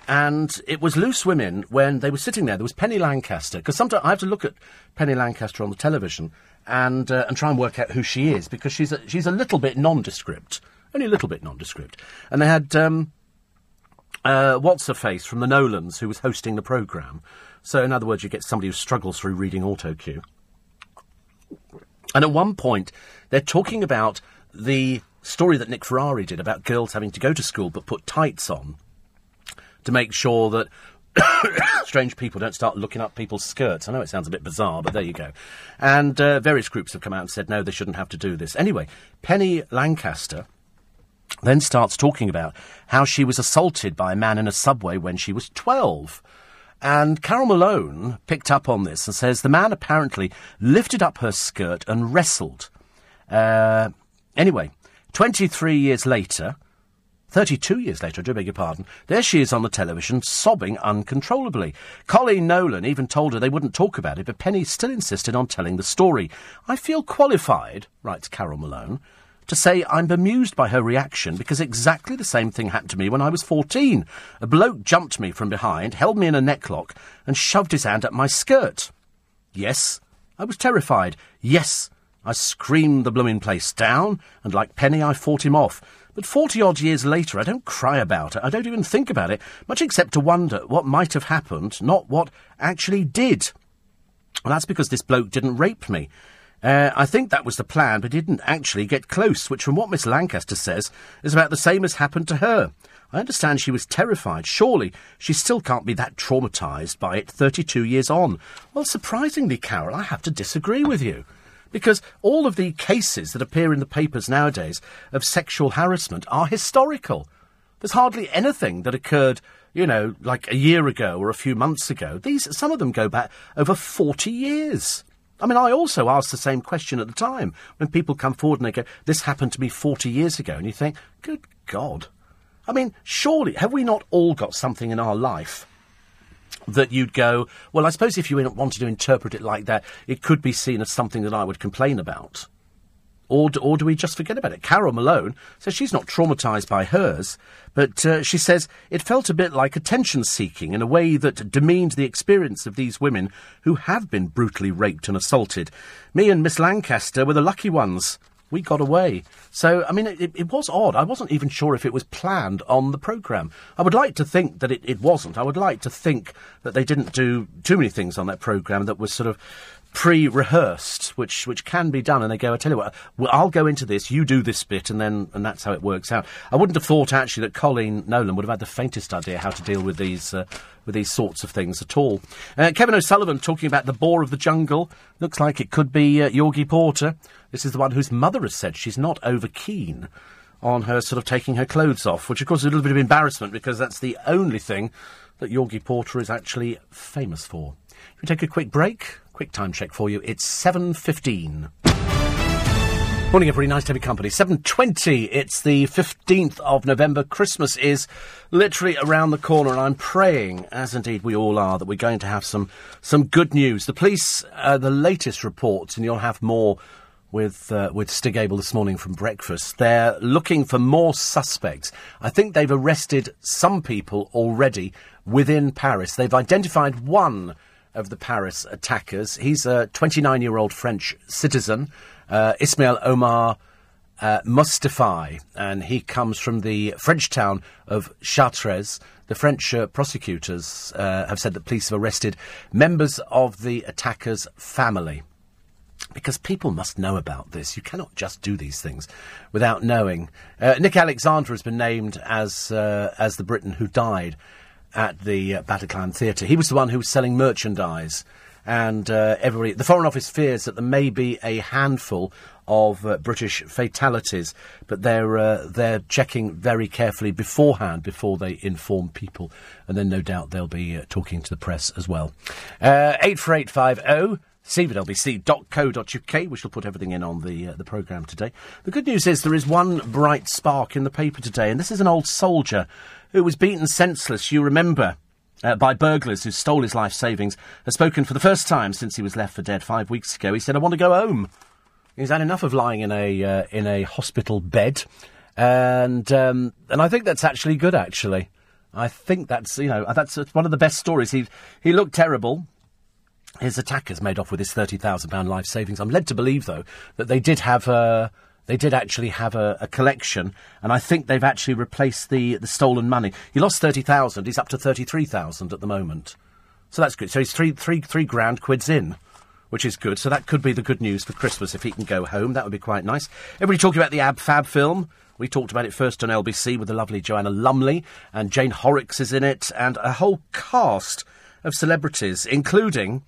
and it was Loose Women when they were sitting there. There was Penny Lancaster, because sometimes I have to look at Penny Lancaster on the television and uh, and try and work out who she is because she's a, she's a little bit nondescript, only a little bit nondescript, and they had. Um, uh, what's her face from the Nolans, who was hosting the programme. So, in other words, you get somebody who struggles through reading autocue. And at one point, they're talking about the story that Nick Ferrari did about girls having to go to school but put tights on to make sure that strange people don't start looking up people's skirts. I know it sounds a bit bizarre, but there you go. And uh, various groups have come out and said, no, they shouldn't have to do this. Anyway, Penny Lancaster then starts talking about how she was assaulted by a man in a subway when she was 12. And Carole Malone picked up on this and says the man apparently lifted up her skirt and wrestled. Uh, anyway, 23 years later, 32 years later, I do beg your pardon, there she is on the television, sobbing uncontrollably. Coleen Nolan even told her they wouldn't talk about it, but Penny still insisted on telling the story. I feel qualified, writes Carole Malone, to say I'm bemused by her reaction because exactly the same thing happened to me when I was 14. A bloke jumped me from behind, held me in a necklock, and shoved his hand up my skirt. Yes, I was terrified. Yes, I screamed the blooming place down, and like Penny, I fought him off. But forty odd years later, I don't cry about it. I don't even think about it, much except to wonder what might have happened, not what actually did. Well, that's because this bloke didn't rape me. Uh, I think that was the plan, but didn't actually get close, which, from what Miss Lancaster says, is about the same as happened to her. I understand she was terrified. Surely she still can't be that traumatised by it 32 years on. Well, surprisingly, Carole, I have to disagree with you. Because all of the cases that appear in the papers nowadays of sexual harassment are historical. There's hardly anything that occurred, you know, like a year ago or a few months ago. These, some of them go back over 40 years. I mean, I also asked the same question at the time when people come forward and they go, This happened to me 40 years ago. And you think, Good God. I mean, surely, have we not all got something in our life that you'd go, Well, I suppose if you wanted to interpret it like that, it could be seen as something that I would complain about? Or or do we just forget about it? Carole Malone says she's not traumatised by hers, but uh, she says it felt a bit like attention seeking in a way that demeaned the experience of these women who have been brutally raped and assaulted. Me and Miss Lancaster were the lucky ones. We got away. So, I mean, it, it was odd. I wasn't even sure if it was planned on the programme. I would like to think that it, it wasn't. I would like to think that they didn't do too many things on that programme that was sort of pre-rehearsed, which which can be done, and they go, "I tell you what, I'll go into this, you do this bit, and then and that's how it works out. I wouldn't have thought actually that Coleen Nolan would have had the faintest idea how to deal with these uh, with these sorts of things at all. Uh, Kevin O'Sullivan talking about the boar of the jungle looks like it could be uh, Jorgie Porter. This is the one whose mother has said she's not over keen on her sort of taking her clothes off, which of course is a little bit of embarrassment because that's the only thing that Jorgie Porter is actually famous for. We take a quick break? Quick time check for you. It's 7.15. Morning, everybody. Nice to have your company. 7.20. It's the 15th of November. Christmas is literally around the corner, and I'm praying, as indeed we all are, that we're going to have some, some good news. The police, uh, the latest reports, and you'll have more with uh, with Stig Abell this morning from breakfast. They're looking for more suspects. I think they've arrested some people already within Paris. They've identified one of the Paris attackers. He's a 29 year old French citizen, uh, Ismail Omar uh, Mostefai, and he comes from the French town of Chartres. The French uh, prosecutors uh, have said that police have arrested members of the attacker's family. Because people must know about this. You cannot just do these things without knowing. Uh, Nick Alexander has been named as uh, as the Briton who died at the uh, Bataclan Theatre. He was the one who was selling merchandise, and uh, everybody, the Foreign Office fears that there may be a handful of uh, British fatalities, but they're uh, they're checking very carefully beforehand before they inform people, and then no doubt they'll be uh, talking to the press as well. Uh, eight four eight five zero. Steve at lbc.co.uk. We shall put everything in on the uh, the programme today. The good news is there is one bright spark in the paper today, and this is an old soldier who was beaten senseless, you remember, uh, by burglars who stole his life savings, has spoken for the first time since he was left for dead five weeks ago. He said, I want to go home. He's had enough of lying in a, uh, in a hospital bed. And, um, and I think that's actually good, actually. I think that's, you know, that's one of the best stories. He, he looked terrible. His attackers made off with his £30,000 life savings. I'm led to believe, though, that they did have uh, they did actually have a, a, collection, and I think they've actually replaced the, the stolen money. He lost 30,000, he's up to 33,000 at the moment. So that's good. So he's three, three, three grand quids in, which is good. So that could be the good news for Christmas if he can go home. That would be quite nice. Everybody talking about the Ab Fab film. We talked about it first on LBC with the lovely Joanna Lumley, and Jane Horrocks is in it, and a whole cast of celebrities, including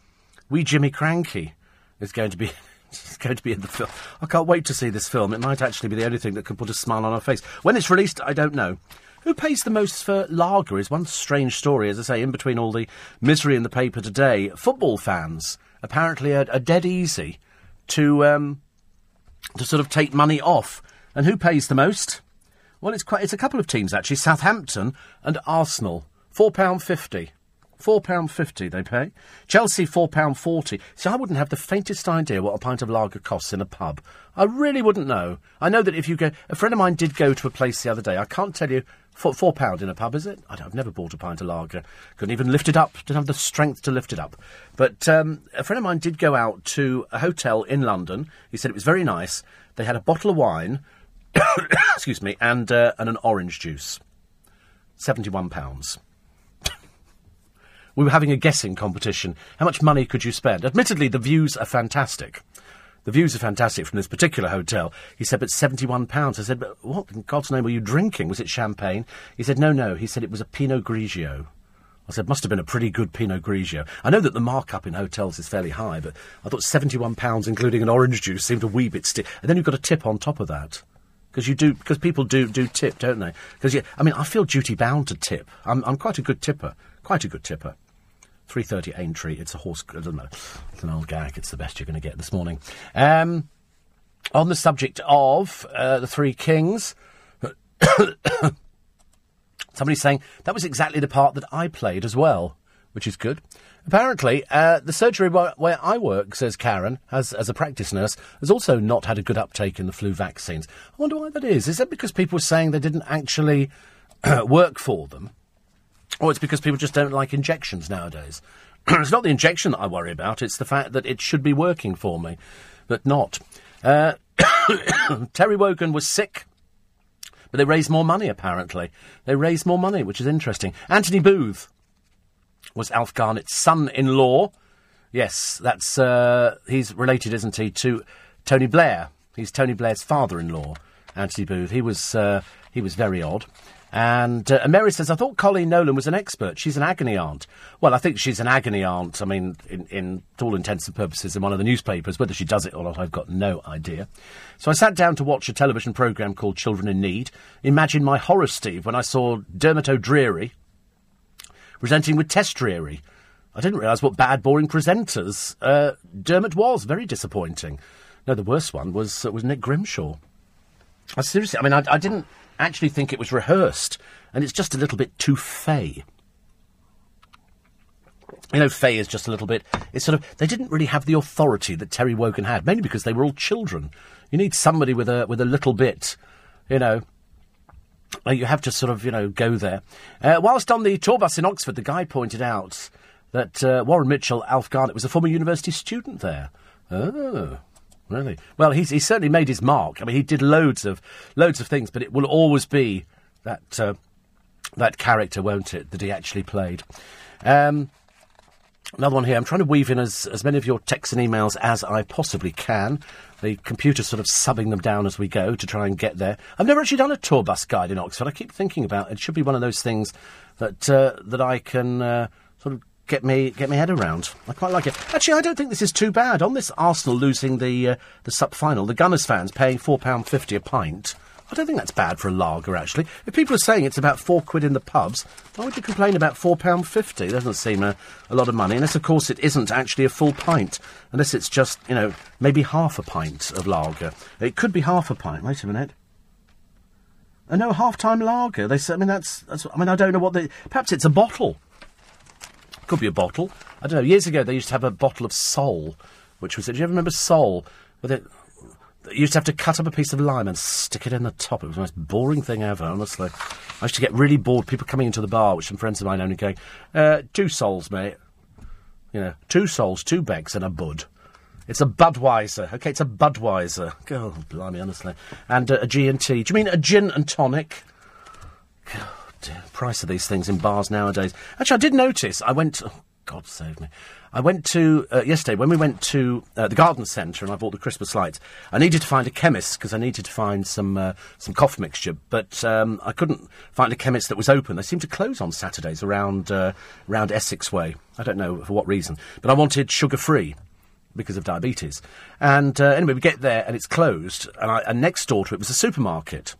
wee Jimmy Krankie, is going to be It's going to be in the film. I can't wait to see this film. It might actually be the only thing that can put a smile on our face. When it's released, I don't know. Who pays the most for lager is one strange story, as I say, in between all the misery in the paper today. Football fans apparently are, are dead easy to um, to sort of take money off. And who pays the most? Well, it's quite. It's a couple of teams actually: Southampton and Arsenal. Four pound fifty. Four pound fifty they pay. Chelsea four pound forty. See, I wouldn't have the faintest idea what a pint of lager costs in a pub. I really wouldn't know. I know that if you go, a friend of mine did go to a place the other day. I can't tell you four, four pound in a pub, is it? I have never bought a pint of lager. Couldn't even lift it up. Didn't have the strength to lift it up. But um, a friend of mine did go out to a hotel in London. He said it was very nice. They had a bottle of wine, excuse me, and uh, and an orange juice. Seventy-one pounds. We were having a guessing competition. How much money could you spend? Admittedly, the views are fantastic. The views are fantastic from this particular hotel. He said, but £71. I said, but what in God's name were you drinking? Was it champagne? He said, no, no. He said it was a Pinot Grigio. I said, must have been a pretty good Pinot Grigio. I know that the markup in hotels is fairly high, but I thought £71 including an orange juice seemed a wee bit stiff. And then you've got a tip on top of that. Because you do, because people do do tip, don't they? Because yeah, I mean, I feel duty bound to tip. I'm I'm quite a good tipper, quite a good tipper. 3.30 Aintree. It's a horse... I don't know. It's an old gag. It's the best you're going to get this morning. Um, on the subject of uh, the Three Kings... Somebody's saying that was exactly the part that I played as well, which is good. Apparently, uh, the surgery where, where, I work, says Karen, as, as a practice nurse, has also not had a good uptake in the flu vaccines. I wonder why that is. Is that because people were saying they didn't actually work for them? Or it's because people just don't like injections nowadays. it's not the injection that I worry about, it's the fact that it should be working for me, but not. Uh, Terry Wogan was sick. But they raised more money, apparently. They raised more money, which is interesting. Anthony Booth was Alf Garnett's son in law. Yes, that's. Uh, he's related, isn't he, to Tony Blair? He's Tony Blair's father in law, Anthony Booth. He was, uh, he was very odd. And, uh, Mary says, I thought Coleen Nolan was an expert. She's an agony aunt. Well, I think she's an agony aunt, I mean, in, in all intents and purposes, in one of the newspapers. Whether she does it or not, I've got no idea. So I sat down to watch a television programme called Children in Need. Imagine my horror, Steve, when I saw Dermot O'Dreary presenting with Tess Dreary. I didn't realise what bad, boring presenters uh, Dermot was. Very disappointing. No, the worst one was, uh, was Nick Grimshaw. I seriously, I mean, I, I didn't actually think it was rehearsed, and it's just a little bit too fey. You know, Fay is just a little bit. It's sort of they didn't really have the authority that Terry Wogan had, mainly because they were all children. You need somebody with a with a little bit, you know. uh, You have to sort of, you know, go there. Uh, whilst on the tour bus in Oxford, the guy pointed out that uh, Warren Mitchell, Alf Garnett, was a former university student there. Oh, Really? Well, he's, he's certainly made his mark. I mean, he did loads of loads of things, but it will always be that uh, that character, won't it, that he actually played. Um, another one here. I'm trying to weave in as, as many of your texts and emails as I possibly can. The computer's sort of subbing them down as we go to try and get there. I've never actually done a tour bus guide in Oxford. I keep thinking about it. It should be one of those things that uh, that I can uh, sort of get me get my head around. I quite like it. Actually, I don't think this is too bad. On this Arsenal losing the uh, the sub final, the Gunners fans paying four pound fifty a pint. I don't think that's bad for a lager. Actually, if people are saying it's about four quid in the pubs, why would you complain about four pound fifty? Doesn't seem a, a lot of money, unless of course it isn't actually a full pint. Unless it's just you know maybe half a pint of lager. It could be half a pint. Wait a minute. Uh, no, half-time lager. They I mean, that's, that's. I mean, I don't know what they. Perhaps it's a bottle. Could be a bottle. I don't know. Years ago, they used to have a bottle of Sol, which was. It. Do you ever remember Sol? With it, you used to have to cut up a piece of lime and stick it in the top. It was the most boring thing ever, honestly. I used to get really bored. People coming into the bar, which some friends of mine only going, uh, two sols, mate. You know, two sols, two becks, and a bud. It's a Budweiser. Okay, it's a Budweiser. Oh, blimey, honestly. And uh, a G&T. Do you mean a gin and tonic? God, dear, price of these things in bars nowadays. Actually, I did notice. I went. Oh, God save me. I went to uh, yesterday when we went to uh, the garden centre and I bought the Christmas lights. I needed to find a chemist because I needed to find some uh, some cough mixture, but um, I couldn't find a chemist that was open. They seem to close on Saturdays around uh, around Essex Way. I don't know for what reason, but I wanted sugar free. because of diabetes. And uh, anyway, we get there and it's closed. And, I, and next door to it was a supermarket.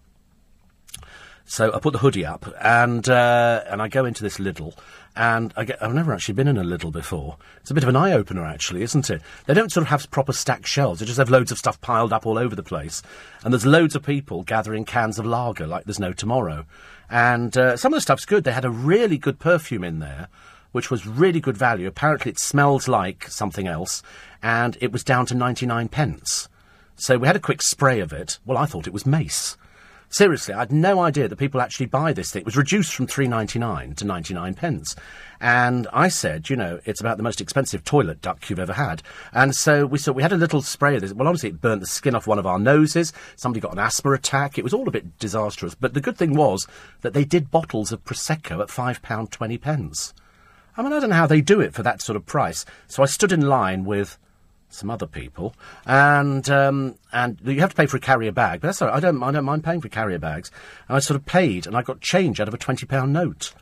So I put the hoodie up and uh, and I go into this Lidl and I I've never actually been in a Lidl before. It's a bit of an eye opener, actually, isn't it? They don't sort of have proper stacked shelves. They just have loads of stuff piled up all over the place, and there's loads of people gathering cans of lager like there's no tomorrow. And uh, some of the stuff's good. They had a really good perfume in there, which was really good value. Apparently, it smells like something else, and it was down to 99 pence. So we had a quick spray of it. Well, I thought it was mace. Seriously, I had no idea that people actually buy this thing. It was reduced from three ninety nine to ninety nine pence, and I said, you know, it's about the most expensive toilet duck you've ever had. And so we saw we had a little spray of this. Well, honestly, it burnt the skin off one of our noses. Somebody got an asthma attack. It was all a bit disastrous. But the good thing was that they did bottles of prosecco at five pound twenty pence. I mean, I don't know how they do it for that sort of price. So I stood in line with some other people, and um, and you have to pay for a carrier bag, but that's all right. I don't, I don't mind paying for carrier bags. And I sort of paid, and I got change out of a twenty pound note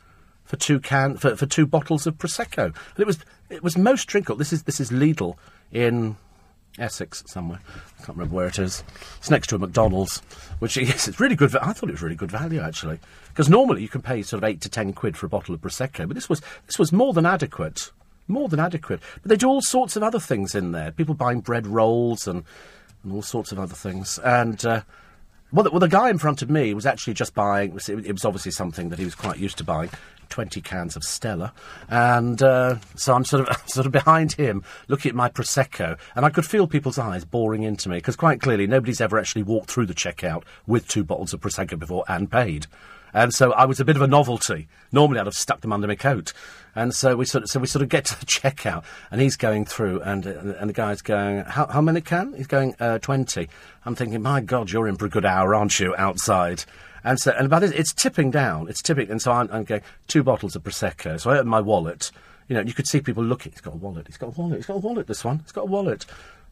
for two can for, for two bottles of prosecco. And it was it was most drinkable. This is this is Lidl in Essex somewhere. I can't remember where it is. It's next to a McDonald's, which yes, it's really good. I thought it was really good value actually, because normally you can pay sort of eight to ten quid for a bottle of prosecco, but this was this was more than adequate more than adequate. But they do all sorts of other things in there. People buying bread rolls and, and all sorts of other things. And uh, well, the, well, the guy in front of me was actually just buying. It was obviously something that he was quite used to buying. 20 cans of Stella, and uh, so I'm sort of sort of behind him, looking at my prosecco, and I could feel people's eyes boring into me because quite clearly nobody's ever actually walked through the checkout with two bottles of prosecco before and paid. And so I was a bit of a novelty. Normally I'd have stuck them under my coat. And so we sort of, so we sort of get to the checkout, and he's going through, and and the guy's going, how, how many can? He's going uh, twenty. I'm thinking, my God, you're in for a good hour, aren't you, outside? And so, and about this, it's tipping down. It's tipping, and so I'm, I'm going two bottles of prosecco. So I open my wallet. You know, you could see people looking. He's got a wallet. He's got a wallet. He's got a wallet. This one. He's got a wallet.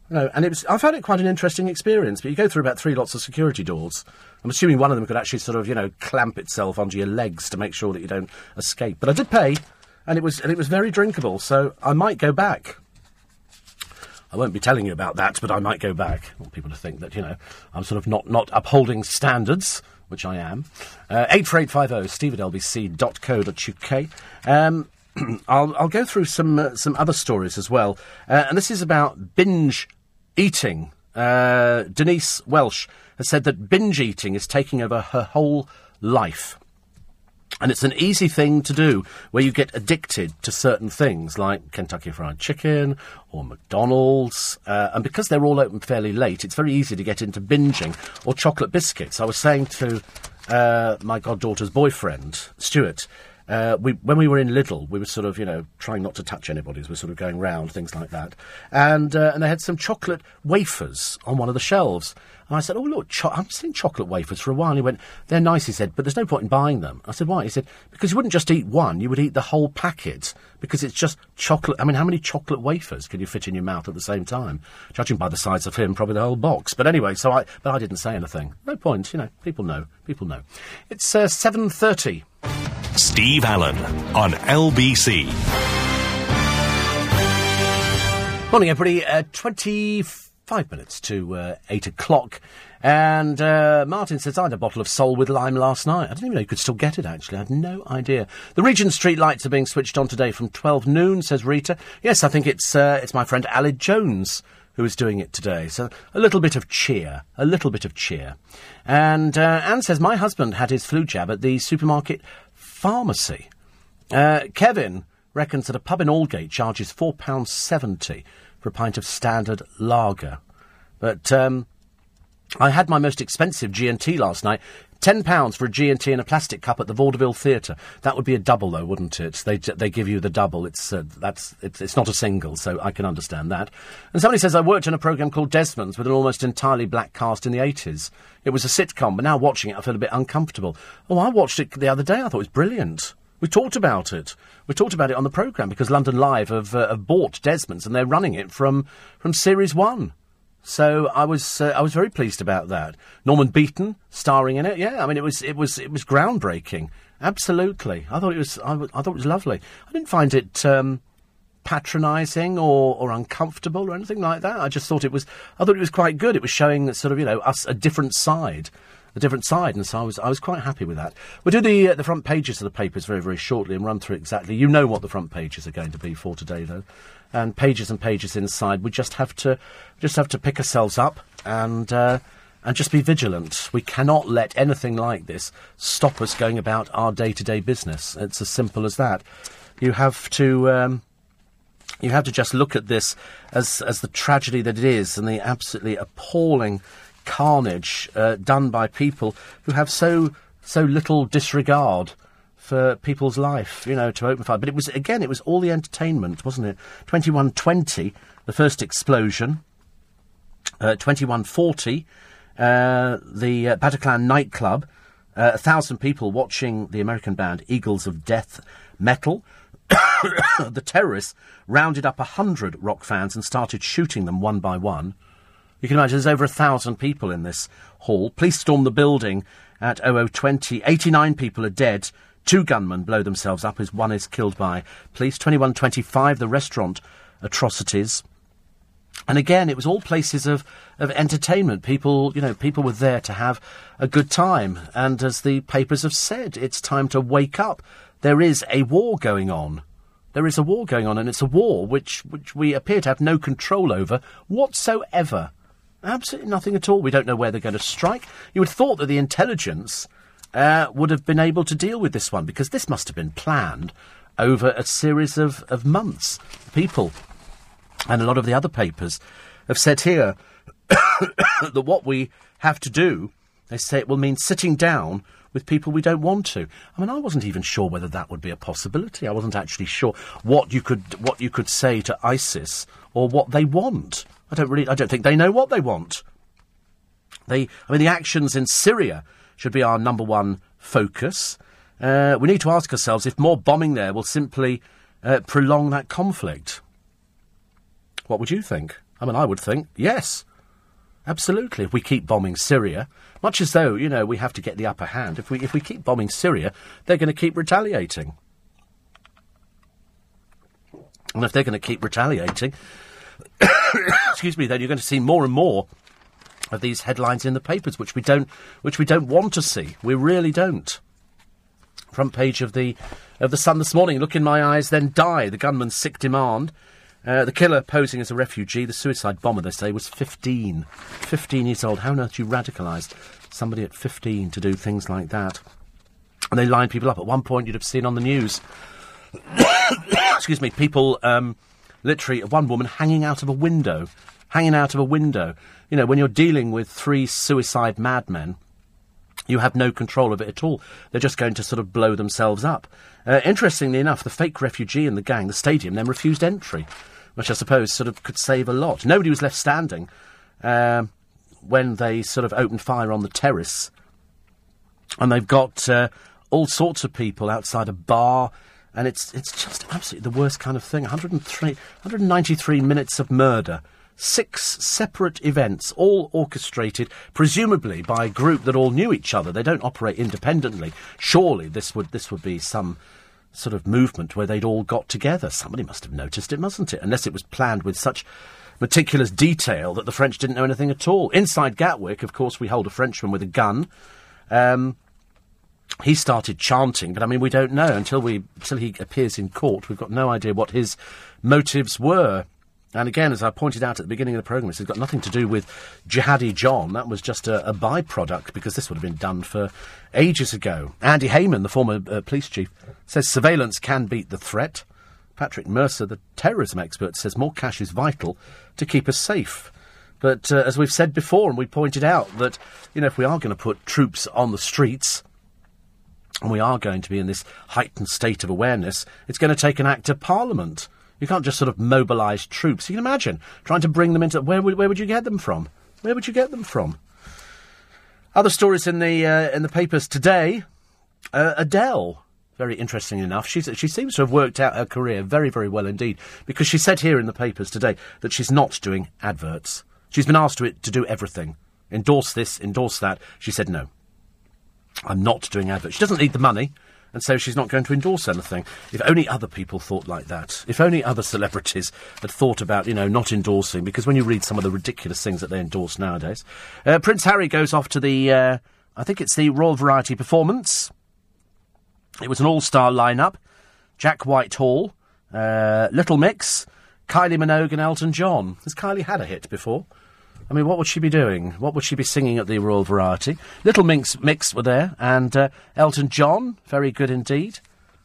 Know, and it was, I found it quite an interesting experience. But you go through about three lots of security doors. I'm assuming one of them could actually sort of, you know, clamp itself onto your legs to make sure that you don't escape. But I did pay and it was and it was very drinkable. So I might go back. I won't be telling you about that, but I might go back. I want people to think that you know I'm sort of not not upholding standards, which I am. Uh, eight four eight five zero steve at lbc.co.uk. Um, I'll I'll go through some uh, some other stories as well, uh, and this is about binge eating. Uh, Denise Welch has said that binge eating is taking over her whole life. And it's an easy thing to do where you get addicted to certain things like Kentucky Fried Chicken or McDonald's. Uh, and because they're all open fairly late, it's very easy to get into binging or chocolate biscuits. I was saying to uh, my goddaughter's boyfriend, Stuart, uh, we, when we were in Lidl, we were sort of, you know, trying not to touch anybody as we were sort of going round, things like that. And, uh, and they had some chocolate wafers on one of the shelves. And I said, oh, look, cho- I've seen chocolate wafers for a while. And he went, they're nice, he said, but there's no point in buying them. I said, why? He said, because you wouldn't just eat one, you would eat the whole packet. Because it's just chocolate. I mean, how many chocolate wafers can you fit in your mouth at the same time? Judging by the size of him, probably the whole box. But anyway, so I, but I didn't say anything. No point, you know, people know. People know. It's uh, 7.30. Steve Allen on LBC. Morning, everybody. Uh, 25 minutes to uh, 8 o'clock. And uh, Martin says, I had a bottle of Sol with lime last night. I didn't even know you could still get it, actually. I had no idea. The Regent Street lights are being switched on today from 12 noon, says Rita. Yes, I think it's, uh, it's my friend Aled Jones who is doing it today. So a little bit of cheer, a little bit of cheer. And uh, Anne says, my husband had his flu jab at the supermarket pharmacy. Uh, Kevin reckons that a pub in Aldgate charges £4.70 for a pint of standard lager. But um, I had my most expensive G&T last night. Ten pounds for a G&T in a plastic cup at the Vaudeville Theatre. That would be a double, though, wouldn't it? They they give you the double. It's uh, that's it's, it's not a single, so I can understand that. And somebody says I worked in a program called Desmond's with an almost entirely black cast in the eighties. It was a sitcom, but now watching it, I feel a bit uncomfortable. Oh, I watched it the other day. I thought it was brilliant. We talked about it. We talked about it on the programme because London Live have, uh, have bought Desmond's and they're running it from, from Series 1. So I was uh, I was very pleased about that. Norman Beaton starring in it. Yeah, I mean it was it was it was groundbreaking. Absolutely, I thought it was I, w- I thought it was lovely. I didn't find it um, patronising or, or uncomfortable or anything like that. I just thought it was, I thought it was quite good. It was showing sort of, you know, us a different side, a different side, and so I was, I was quite happy with that. We'll do the uh, the front pages of the papers very, very shortly and run through exactly. You know what the front pages are going to be for today, though, and pages and pages inside. We just have to, just have to pick ourselves up and. Uh, and just be vigilant. We cannot let anything like this stop us going about our day to day business. It's as simple as that. You have to. Um, you have to just look at this as as the tragedy that it is and the absolutely appalling carnage uh, done by people who have so so little disregard for people's life, you know, to open fire. But it was again, it was all the entertainment, wasn't it? Twenty one twenty, the first explosion. Uh, Twenty one forty, uh, the uh, Bataclan nightclub, uh, a thousand people watching the American band Eagles of Death Metal. the terrorists rounded up a hundred rock fans and started shooting them one by one. You can imagine there's over a thousand people in this hall. Police storm the building at 0020. 89 people are dead. Two gunmen blow themselves up as one is killed by police. 2125, the restaurant atrocities. And again, it was all places of, of entertainment. People, you know, people were there to have a good time. And as the papers have said, it's time to wake up. There is a war going on. There is a war going on, and it's a war which, which we appear to have no control over whatsoever. Absolutely nothing at all. We don't know where they're going to strike. You would have thought that the intelligence uh, would have been able to deal with this one, because this must have been planned over a series of, of months. People and a lot of the other papers have said here that what we have to do, they say it will mean sitting down with people we don't want to. I mean, I wasn't even sure whether that would be a possibility. I wasn't actually sure what you could what you could say to ISIS or what they want. I don't really. I don't think they know what they want. They. I mean, the actions in Syria should be our number one focus. Uh, we need to ask ourselves if more bombing there will simply uh, prolong that conflict. What would you think? I mean, I would think yes. Absolutely. If we keep bombing Syria, much as though, you know, we have to get the upper hand, if we, if we keep bombing Syria, they're going to keep retaliating. And if they're going to keep retaliating, excuse me, then you're going to see more and more of these headlines in the papers, which we don't, which we don't want to see. We really don't. Front page of the of the Sun this morning. Look in my eyes, then die. The gunman's sick demand. Uh, the killer posing as a refugee, the suicide bomber, they say, was 15. 15 years old. How on earth you radicalise somebody at 15 to do things like that? And they line people up. At one point, you'd have seen on the news, excuse me, people, um, literally, one woman hanging out of a window. Hanging out of a window. You know, when you're dealing with three suicide madmen, you have no control of it at all. They're just going to sort of blow themselves up. Uh, interestingly enough, the fake refugee and the gang, the stadium, then refused entry which I suppose sort of could save a lot. Nobody was left standing um, when they sort of opened fire on the terrace, and they've got uh, all sorts of people outside a bar. And it's it's just absolutely the worst kind of thing. 103, 193 minutes of murder, six separate events, all orchestrated, presumably by a group that all knew each other. They don't operate independently. Surely this would this would be some sort of movement where they'd all got together. Somebody must have noticed it, mustn't it? Unless it was planned with such meticulous detail that the French didn't know anything at all. Inside Gatwick, of course, we hold a Frenchman with a gun. Um, he started chanting, but I mean, we don't know until we until he appears in court. We've got no idea what his motives were. And again, as I pointed out at the beginning of the programme, this has got nothing to do with Jihadi John. That was just a, a byproduct because this would have been done for ages ago. Andy Hayman, the former uh, police chief, says surveillance can beat the threat. Patrick Mercer, the terrorism expert, says more cash is vital to keep us safe. But uh, as we've said before, and we pointed out that, you know, if we are going to put troops on the streets, and we are going to be in this heightened state of awareness, it's going to take an act of parliament. You can't just sort of mobilise troops. You can imagine trying to bring them into. Where would, where would you get them from? Where would you get them from? Other stories in the uh, in the papers today. Uh, Adele, very interesting enough, she seems to have worked out her career very, very well indeed. Because she said here in the papers today that she's not doing adverts. She's been asked to, to do everything. Endorse this, endorse that. She said no. I'm not doing adverts. She doesn't need the money. And so she's not going to endorse anything. If only other people thought like that. If only other celebrities had thought about, you know, not endorsing, because when you read some of the ridiculous things that they endorse nowadays. Uh, Prince Harry goes off to the, uh, I think it's the Royal Variety Performance. It was an all star lineup Jack Whitehall, uh, Little Mix, Kylie Minogue, and Elton John. Has Kylie had a hit before? I mean, what would she be doing? What would she be singing at the Royal Variety? Little Mix, Mix were there, and uh, Elton John, very good indeed.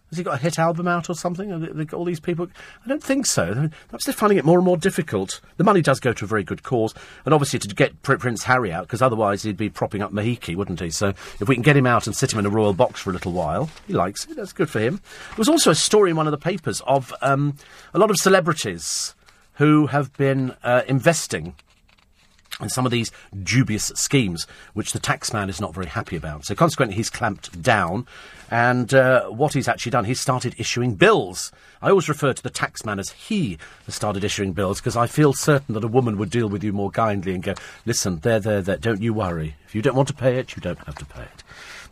Has he got a hit album out or something? All these people? I don't think so. Perhaps they're finding it more and more difficult. The money does go to a very good cause, and obviously to get Prince Harry out, because otherwise he'd be propping up Mahiki, wouldn't he? So if we can get him out and sit him in a royal box for a little while, he likes it. That's good for him. There was also a story in one of the papers of um, a lot of celebrities who have been uh, investing and some of these dubious schemes, which the taxman is not very happy about. So consequently, he's clamped down, and uh, what he's actually done, he's started issuing bills. I always refer to the taxman as he has started issuing bills because I feel certain that a woman would deal with you more kindly and go, "Listen, there, there, there. Don't you worry. If you don't want to pay it, you don't have to pay it."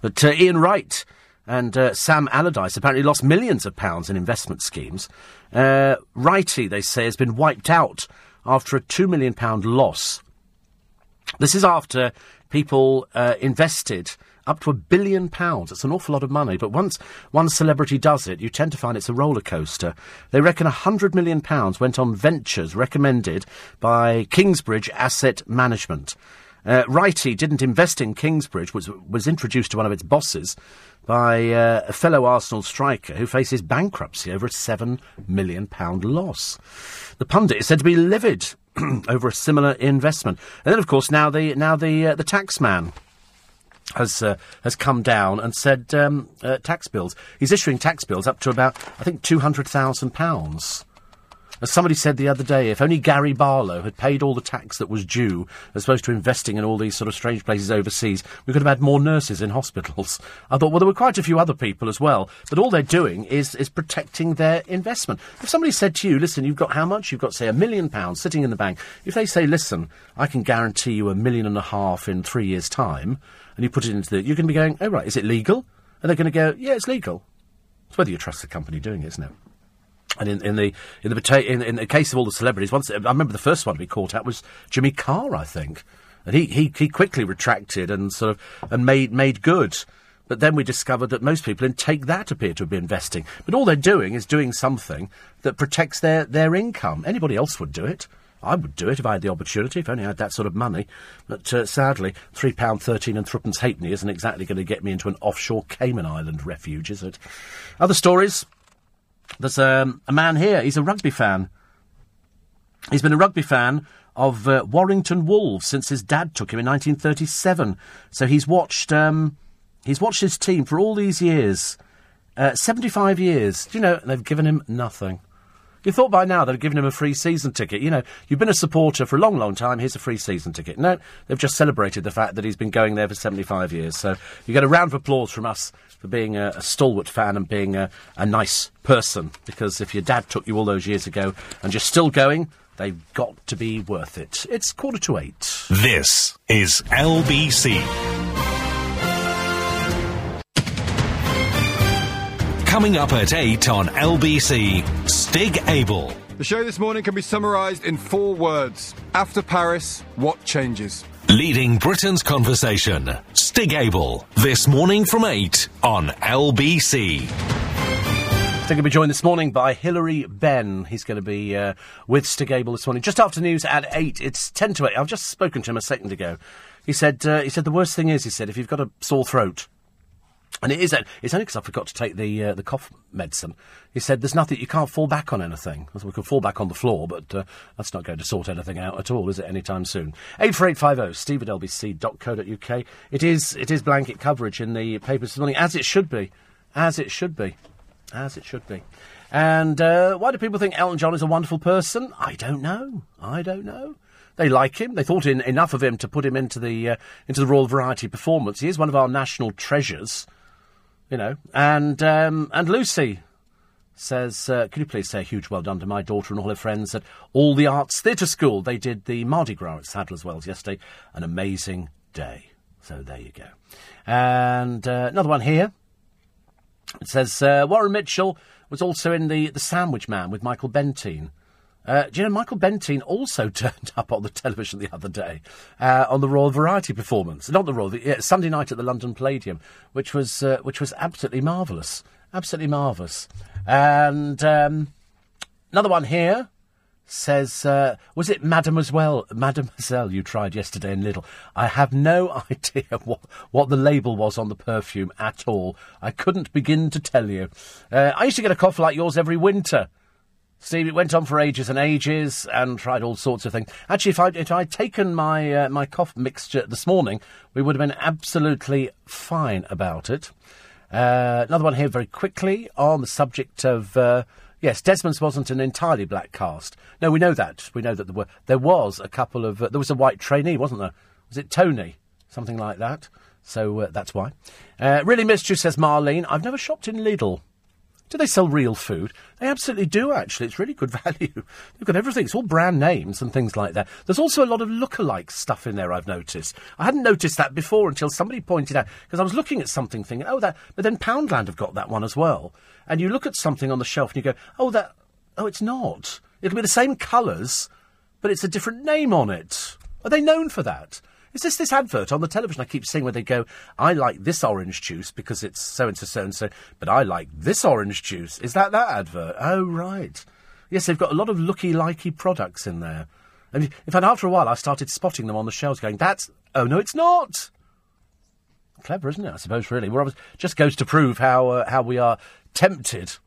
But uh, Ian Wright and uh, Sam Allardyce apparently lost millions of pounds in investment schemes. Uh, Wrighty, they say, has been wiped out after a two million pound loss this is after people uh, invested up to a billion pounds. It's an awful lot of money. But once one celebrity does it, you tend to find it's a roller coaster. They reckon a hundred million pounds went on ventures recommended by Kingsbridge Asset Management. Uh, Wrighty didn't invest in Kingsbridge, which was introduced to one of its bosses by uh, a fellow Arsenal striker who faces bankruptcy over a £7 million loss. The pundit is said to be livid over a similar investment. And then, of course, now the now the uh, the tax man has uh, has come down and said um, uh, tax bills. He's issuing tax bills up to about I think two hundred thousand pounds. As somebody said the other day, if only Gary Barlow had paid all the tax that was due, as opposed to investing in all these sort of strange places overseas, we could have had more nurses in hospitals. I thought, well, there were quite a few other people as well, but all they're doing is, is protecting their investment. If somebody said to you, listen, you've got how much? You've got, say, a million pounds sitting in the bank. If they say, listen, I can guarantee you a million and a half in three years' time, and you put it into the, you're going to be going, oh, right, is it legal? And they're going to go, yeah, it's legal. It's whether you trust the company doing it, isn't it? And in, in the in the in, in the case of all the celebrities, once I remember the first one to be caught out was Jimmy Carr, I think, and he, he, he quickly retracted and sort of and made made good. But then we discovered that most people in Take That appear to be investing. But all they're doing is doing something that protects their, their income. Anybody else would do it. I would do it if I had the opportunity, if only I had that sort of money. But uh, sadly, £3.13 and threepence halfpenny isn't exactly going to get me into an offshore Cayman Island refuge, is it? Other stories there's um, a man here. He's a rugby fan. He's been a rugby fan of uh, Warrington Wolves since his dad took him in 1937. So he's watched um, he's watched his team for all these years, uh, 75 years. Do you know they've given him nothing? You thought by now they'd have given him a free season ticket. You know, you've been a supporter for a long, long time. Here's a free season ticket. No, they've just celebrated the fact that he's been going there for 75 years. So you get a round of applause from us for being a, a stalwart fan and being a, a nice person. Because if your dad took you all those years ago and you're still going, they've got to be worth it. It's quarter to eight. This is LBC. Coming up at 8 on LBC, Stig Abell. The show this morning can be summarised in four words. After Paris, what changes? Leading Britain's conversation, Stig Abell, this morning from 8 on LBC. Stig to be joined this morning by Hilary Benn. He's going to be uh, with Stig Abell this morning. Just after news at 8. It's 10 to 8. I've just spoken to him a second ago. He said, uh, he said the worst thing is, he said, if you've got a sore throat, and it is. It's only because I forgot to take the uh, the cough medicine. He said, "There's nothing. You can't fall back on anything. We can fall back on the floor, but uh, that's not going to sort anything out at all, is it? Anytime soon." Eight four eight five zero. Steve at lbc.co.uk. It is. It is blanket coverage in the papers this morning, as it should be, as it should be, as it should be. And uh, why do people think Elton John is a wonderful person? I don't know. I don't know. They like him. They thought in, enough of him to put him into the uh, into the Royal Variety Performance. He is one of our national treasures you know. And um, and Lucy says, uh, "Can you please say a huge well done to my daughter and all her friends at All the Arts Theatre School? They did the Mardi Gras at Sadler's Wells yesterday. An amazing day. So there you go. And uh, another one here. It says uh, Warren Mitchell was also in the, the Sandwich Man with Michael Bentine. Uh, do you know Michael Bentine also turned up on the television the other day uh, on the Royal Variety performance? Not the Royal, yeah, Sunday night at the London Palladium, which was uh, which was absolutely marvellous, absolutely marvellous. And um, another one here says, uh, was it Mademoiselle, Mademoiselle you tried yesterday in Lidl? I have no idea what, what the label was on the perfume at all. I couldn't begin to tell you. Uh, I used to get a cough like yours every winter. Steve, it went on for ages and ages, and tried all sorts of things. Actually, if I'd, if I'd taken my uh, my cough mixture this morning, we would have been absolutely fine about it. Uh, another one here, very quickly, on the subject of uh, yes, Desmond's wasn't an entirely black cast. No, we know that. We know that there were there was a couple of uh, there was a white trainee, wasn't there? Was it Tony? Something like that. So uh, that's why. Uh, really missed you, says Marlene. I've never shopped in Lidl. Do they sell real food? They absolutely do, actually. It's really good value. They've got everything. It's all brand names and things like that. There's also a lot of look-alike stuff in there, I've noticed. I hadn't noticed that before until somebody pointed out, because I was looking at something thinking, oh, that, but then Poundland have got that one as well. And you look at something on the shelf and you go, oh, that, oh, it's not. It'll be the same colours, but it's a different name on it. Are they known for that? Is this this advert on the television I keep seeing where they go, I like this orange juice because it's so and so so and so, but I like this orange juice. Is that that advert? Oh, right. Yes, they've got a lot of looky likey products in there. And in fact, after a while, I started spotting them on the shelves going, that's, oh no, it's not. Clever, isn't it? I suppose, really. Well, just goes to prove how, uh, how we are tempted.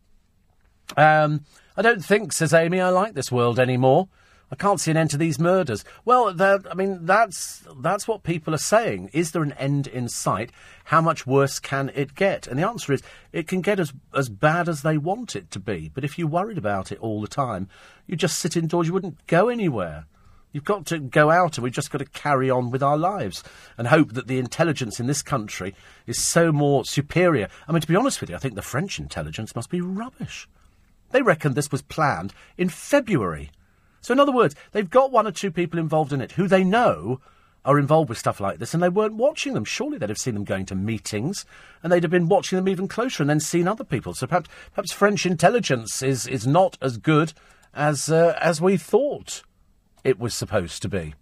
Um, I don't think, says Amy, I like this world anymore. I can't see an end to these murders. Well, I mean, that's that's what people are saying. Is there an end in sight? How much worse can it get? And the answer is, it can get as as bad as they want it to be. But if you're worried about it all the time, you just sit indoors. You wouldn't go anywhere. You've got to go out, and we've just got to carry on with our lives and hope that the intelligence in this country is so more superior. I mean, to be honest with you, I think the French intelligence must be rubbish. They reckon this was planned in February. So, in other words, they've got one or two people involved in it who they know are involved with stuff like this, and they weren't watching them. Surely they'd have seen them going to meetings, and they'd have been watching them even closer, and then seen other people. So perhaps, perhaps French intelligence is is not as good as uh, as we thought it was supposed to be.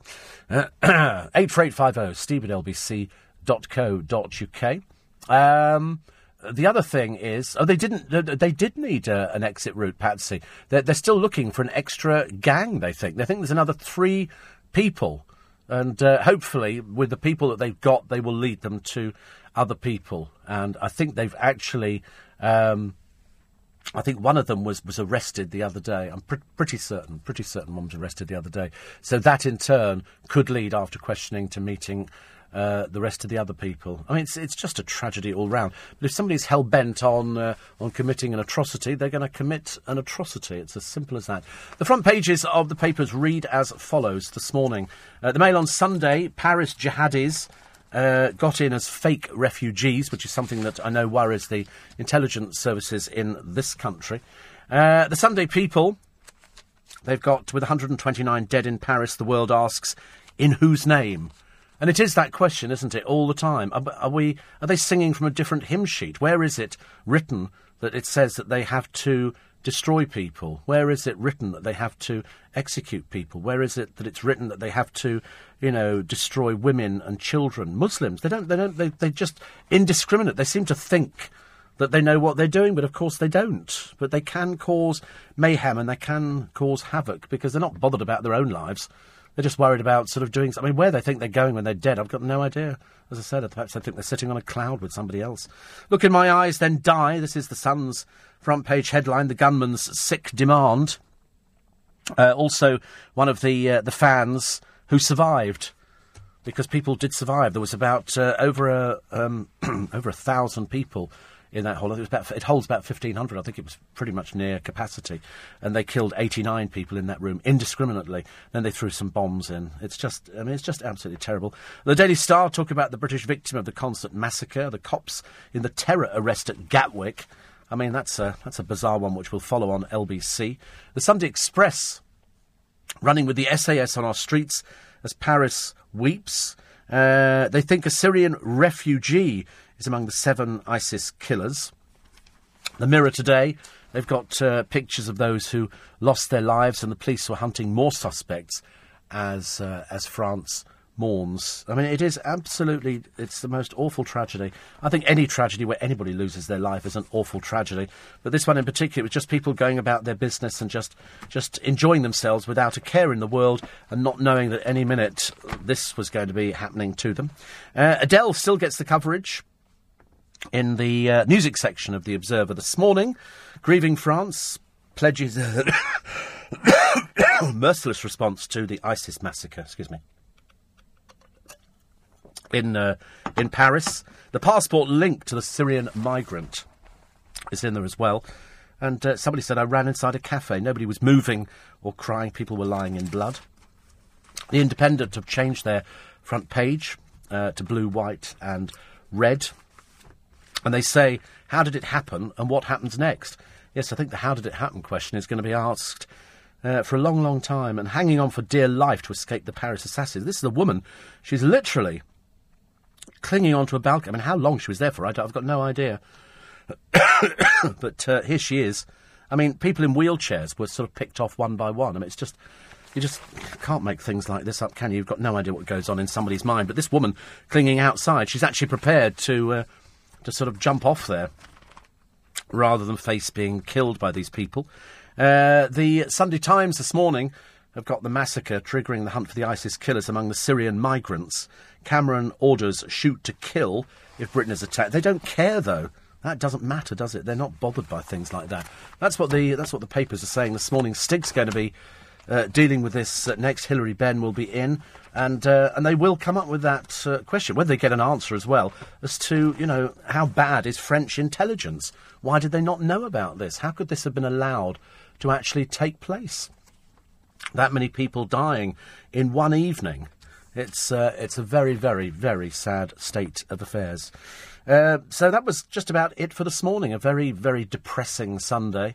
Five zero steve at lbc.co.uk. Um, the other thing is, oh, they didn't. They did need uh, an exit route, Patsy. They're, they're still looking for an extra gang. They think. They think there's another three people, and uh, hopefully, with the people that they've got, they will lead them to other people. And I think they've actually. Um, I think one of them was, was arrested the other day. I'm pr- pretty certain, pretty certain one was arrested the other day. So that in turn could lead, after questioning, to meeting uh, the rest of the other people. I mean, it's, it's just a tragedy all round. But if somebody's hell bent on uh, on committing an atrocity, they're going to commit an atrocity. It's as simple as that. The front pages of the papers read as follows this morning. Uh, the Mail on Sunday: Paris jihadis. Uh, got in as fake refugees, which is something that I know worries the intelligence services in this country. Uh, the Sunday People, they've got, with 129 dead in Paris, the world asks, in whose name? And it is that question, isn't it, all the time? Are, are, we? Are they singing from a different hymn sheet? Where is it written that it says that they have to destroy people? Where is it written that they have to execute people? Where is it that it's written that they have to, you know, destroy women and children? Muslims, they don't. They don't. They they just indiscriminate. They seem to think that they know what they're doing, but of course they don't. But they can cause mayhem and they can cause havoc because they're not bothered about their own lives. They're just worried about sort of doing. I mean, where they think they're going when they're dead, I've got no idea. As I said, perhaps I think they're sitting on a cloud with somebody else. Look in my eyes, then die. This is the Sun's front page headline: "The gunman's sick demand." Uh, also, one of the uh, the fans who survived, because people did survive. There was about uh, over a um, over a thousand people in that hall. It, was about, it holds about 1,500. I think it was pretty much near capacity. And they killed 89 people in that room indiscriminately. Then they threw some bombs in. It's just, I mean, it's just absolutely terrible. The Daily Star talk about the British victim of the concert massacre, the cops in the terror arrest at Gatwick. I mean, that's a, that's a bizarre one which will follow on LBC. The Sunday Express running with the SAS on our streets as Paris weeps. Uh, they think a Syrian refugee is among the seven ISIS killers. The Mirror today, they've got uh, pictures of those who lost their lives, and the police were hunting more suspects as uh, as France mourns. I mean, it is absolutely, it's the most awful tragedy. I think any tragedy where anybody loses their life is an awful tragedy. But this one in particular was just people going about their business and just, just enjoying themselves without a care in the world and not knowing that any minute this was going to be happening to them. Uh, Adele still gets the coverage in the uh, music section of The Observer this morning. Grieving France pledges a merciless response to the ISIS massacre. Excuse me in uh, in Paris. The passport linked to the Syrian migrant is in there as well. And uh, somebody said I ran inside a cafe. Nobody was moving or crying. People were lying in blood. The Independent have changed their front page uh, to blue, white, and red. And they say, how did it happen and what happens next? Yes, I think the how did it happen question is going to be asked uh, for a long, long time and hanging on for dear life to escape the Paris assassins. This is a woman. She's literally clinging onto a balcony. I mean, how long she was there for, I have got no idea. but uh, here she is. I mean, people in wheelchairs were sort of picked off one by one. I mean, it's just. You just can't make things like this up, can you? You've got no idea what goes on in somebody's mind. But this woman clinging outside, she's actually prepared to uh, to sort of jump off there rather than face being killed by these people. Uh, the Sunday Times this morning have got the massacre triggering the hunt for the ISIS killers among the Syrian migrants. Cameron orders shoot to kill if Britain is attacked. They don't care, though. That doesn't matter, does it? They're not bothered by things like that. That's what the that's what the papers are saying this morning. Stig's going to be uh, dealing with this uh, next. Hilary Benn will be in, and uh, and they will come up with that uh, question, whether they get an answer as well as to you know how bad is French intelligence? Why did they not know about this? How could this have been allowed to actually take place? That many people dying in one evening. It's uh, it's a very very very sad state of affairs. Uh, so that was just about it for this morning. A very very depressing Sunday,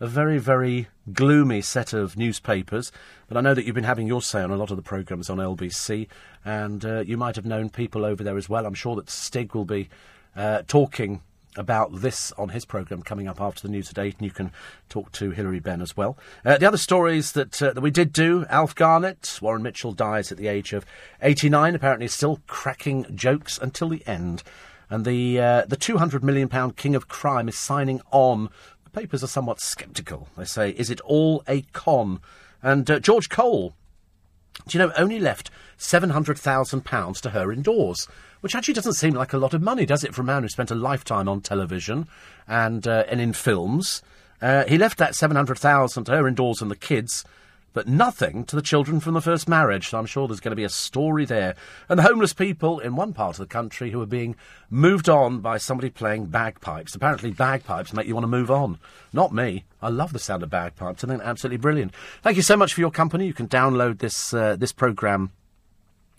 a very very gloomy set of newspapers. But I know that you've been having your say on a lot of the programmes on LBC, and uh, you might have known people over there as well. I'm sure that Stig will be uh, talking about this on his programme coming up after the news at 8, and you can talk to Hilary Benn as well. Uh, the other stories that, uh, that we did do Alf Garnett, Warren Mitchell dies at the age of 89, apparently still cracking jokes until the end. And the, uh, the £200 million king of crime is signing on. Papers are somewhat sceptical. They say, is it all a con? And uh, George Cole, do you know, only left £700,000 to her indoors which actually doesn't seem like a lot of money, does it, for a man who spent a lifetime on television and uh, and in films? Uh, he left that seven hundred thousand to her indoors and the kids, but nothing to the children from the first marriage. So I'm sure there's going to be a story there. And the homeless people in one part of the country who are being moved on by somebody playing bagpipes. Apparently, bagpipes make you want to move on. Not me. I love the sound of bagpipes. I think absolutely brilliant. Thank you so much for your company. You can download this uh, this program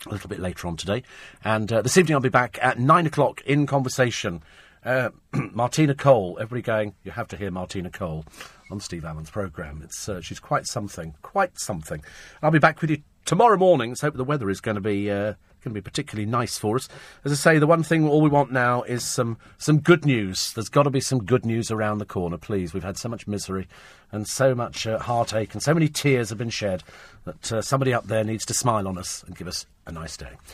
a little bit later on today. And uh, this evening I'll be back at nine o'clock in conversation. Uh, Martina Cole, everybody going, you have to hear Martina Cole on Steve Allen's programme. It's uh, she's quite something, quite something. I'll be back with you tomorrow morning. Let's hope the weather is going to be uh, going to be particularly nice for us. As I say, the one thing all we want now is some some good news. There's got to be some good news around the corner, please. We've had so much misery and so much uh, heartache and so many tears have been shed that uh, somebody up there needs to smile on us and give us a nice day.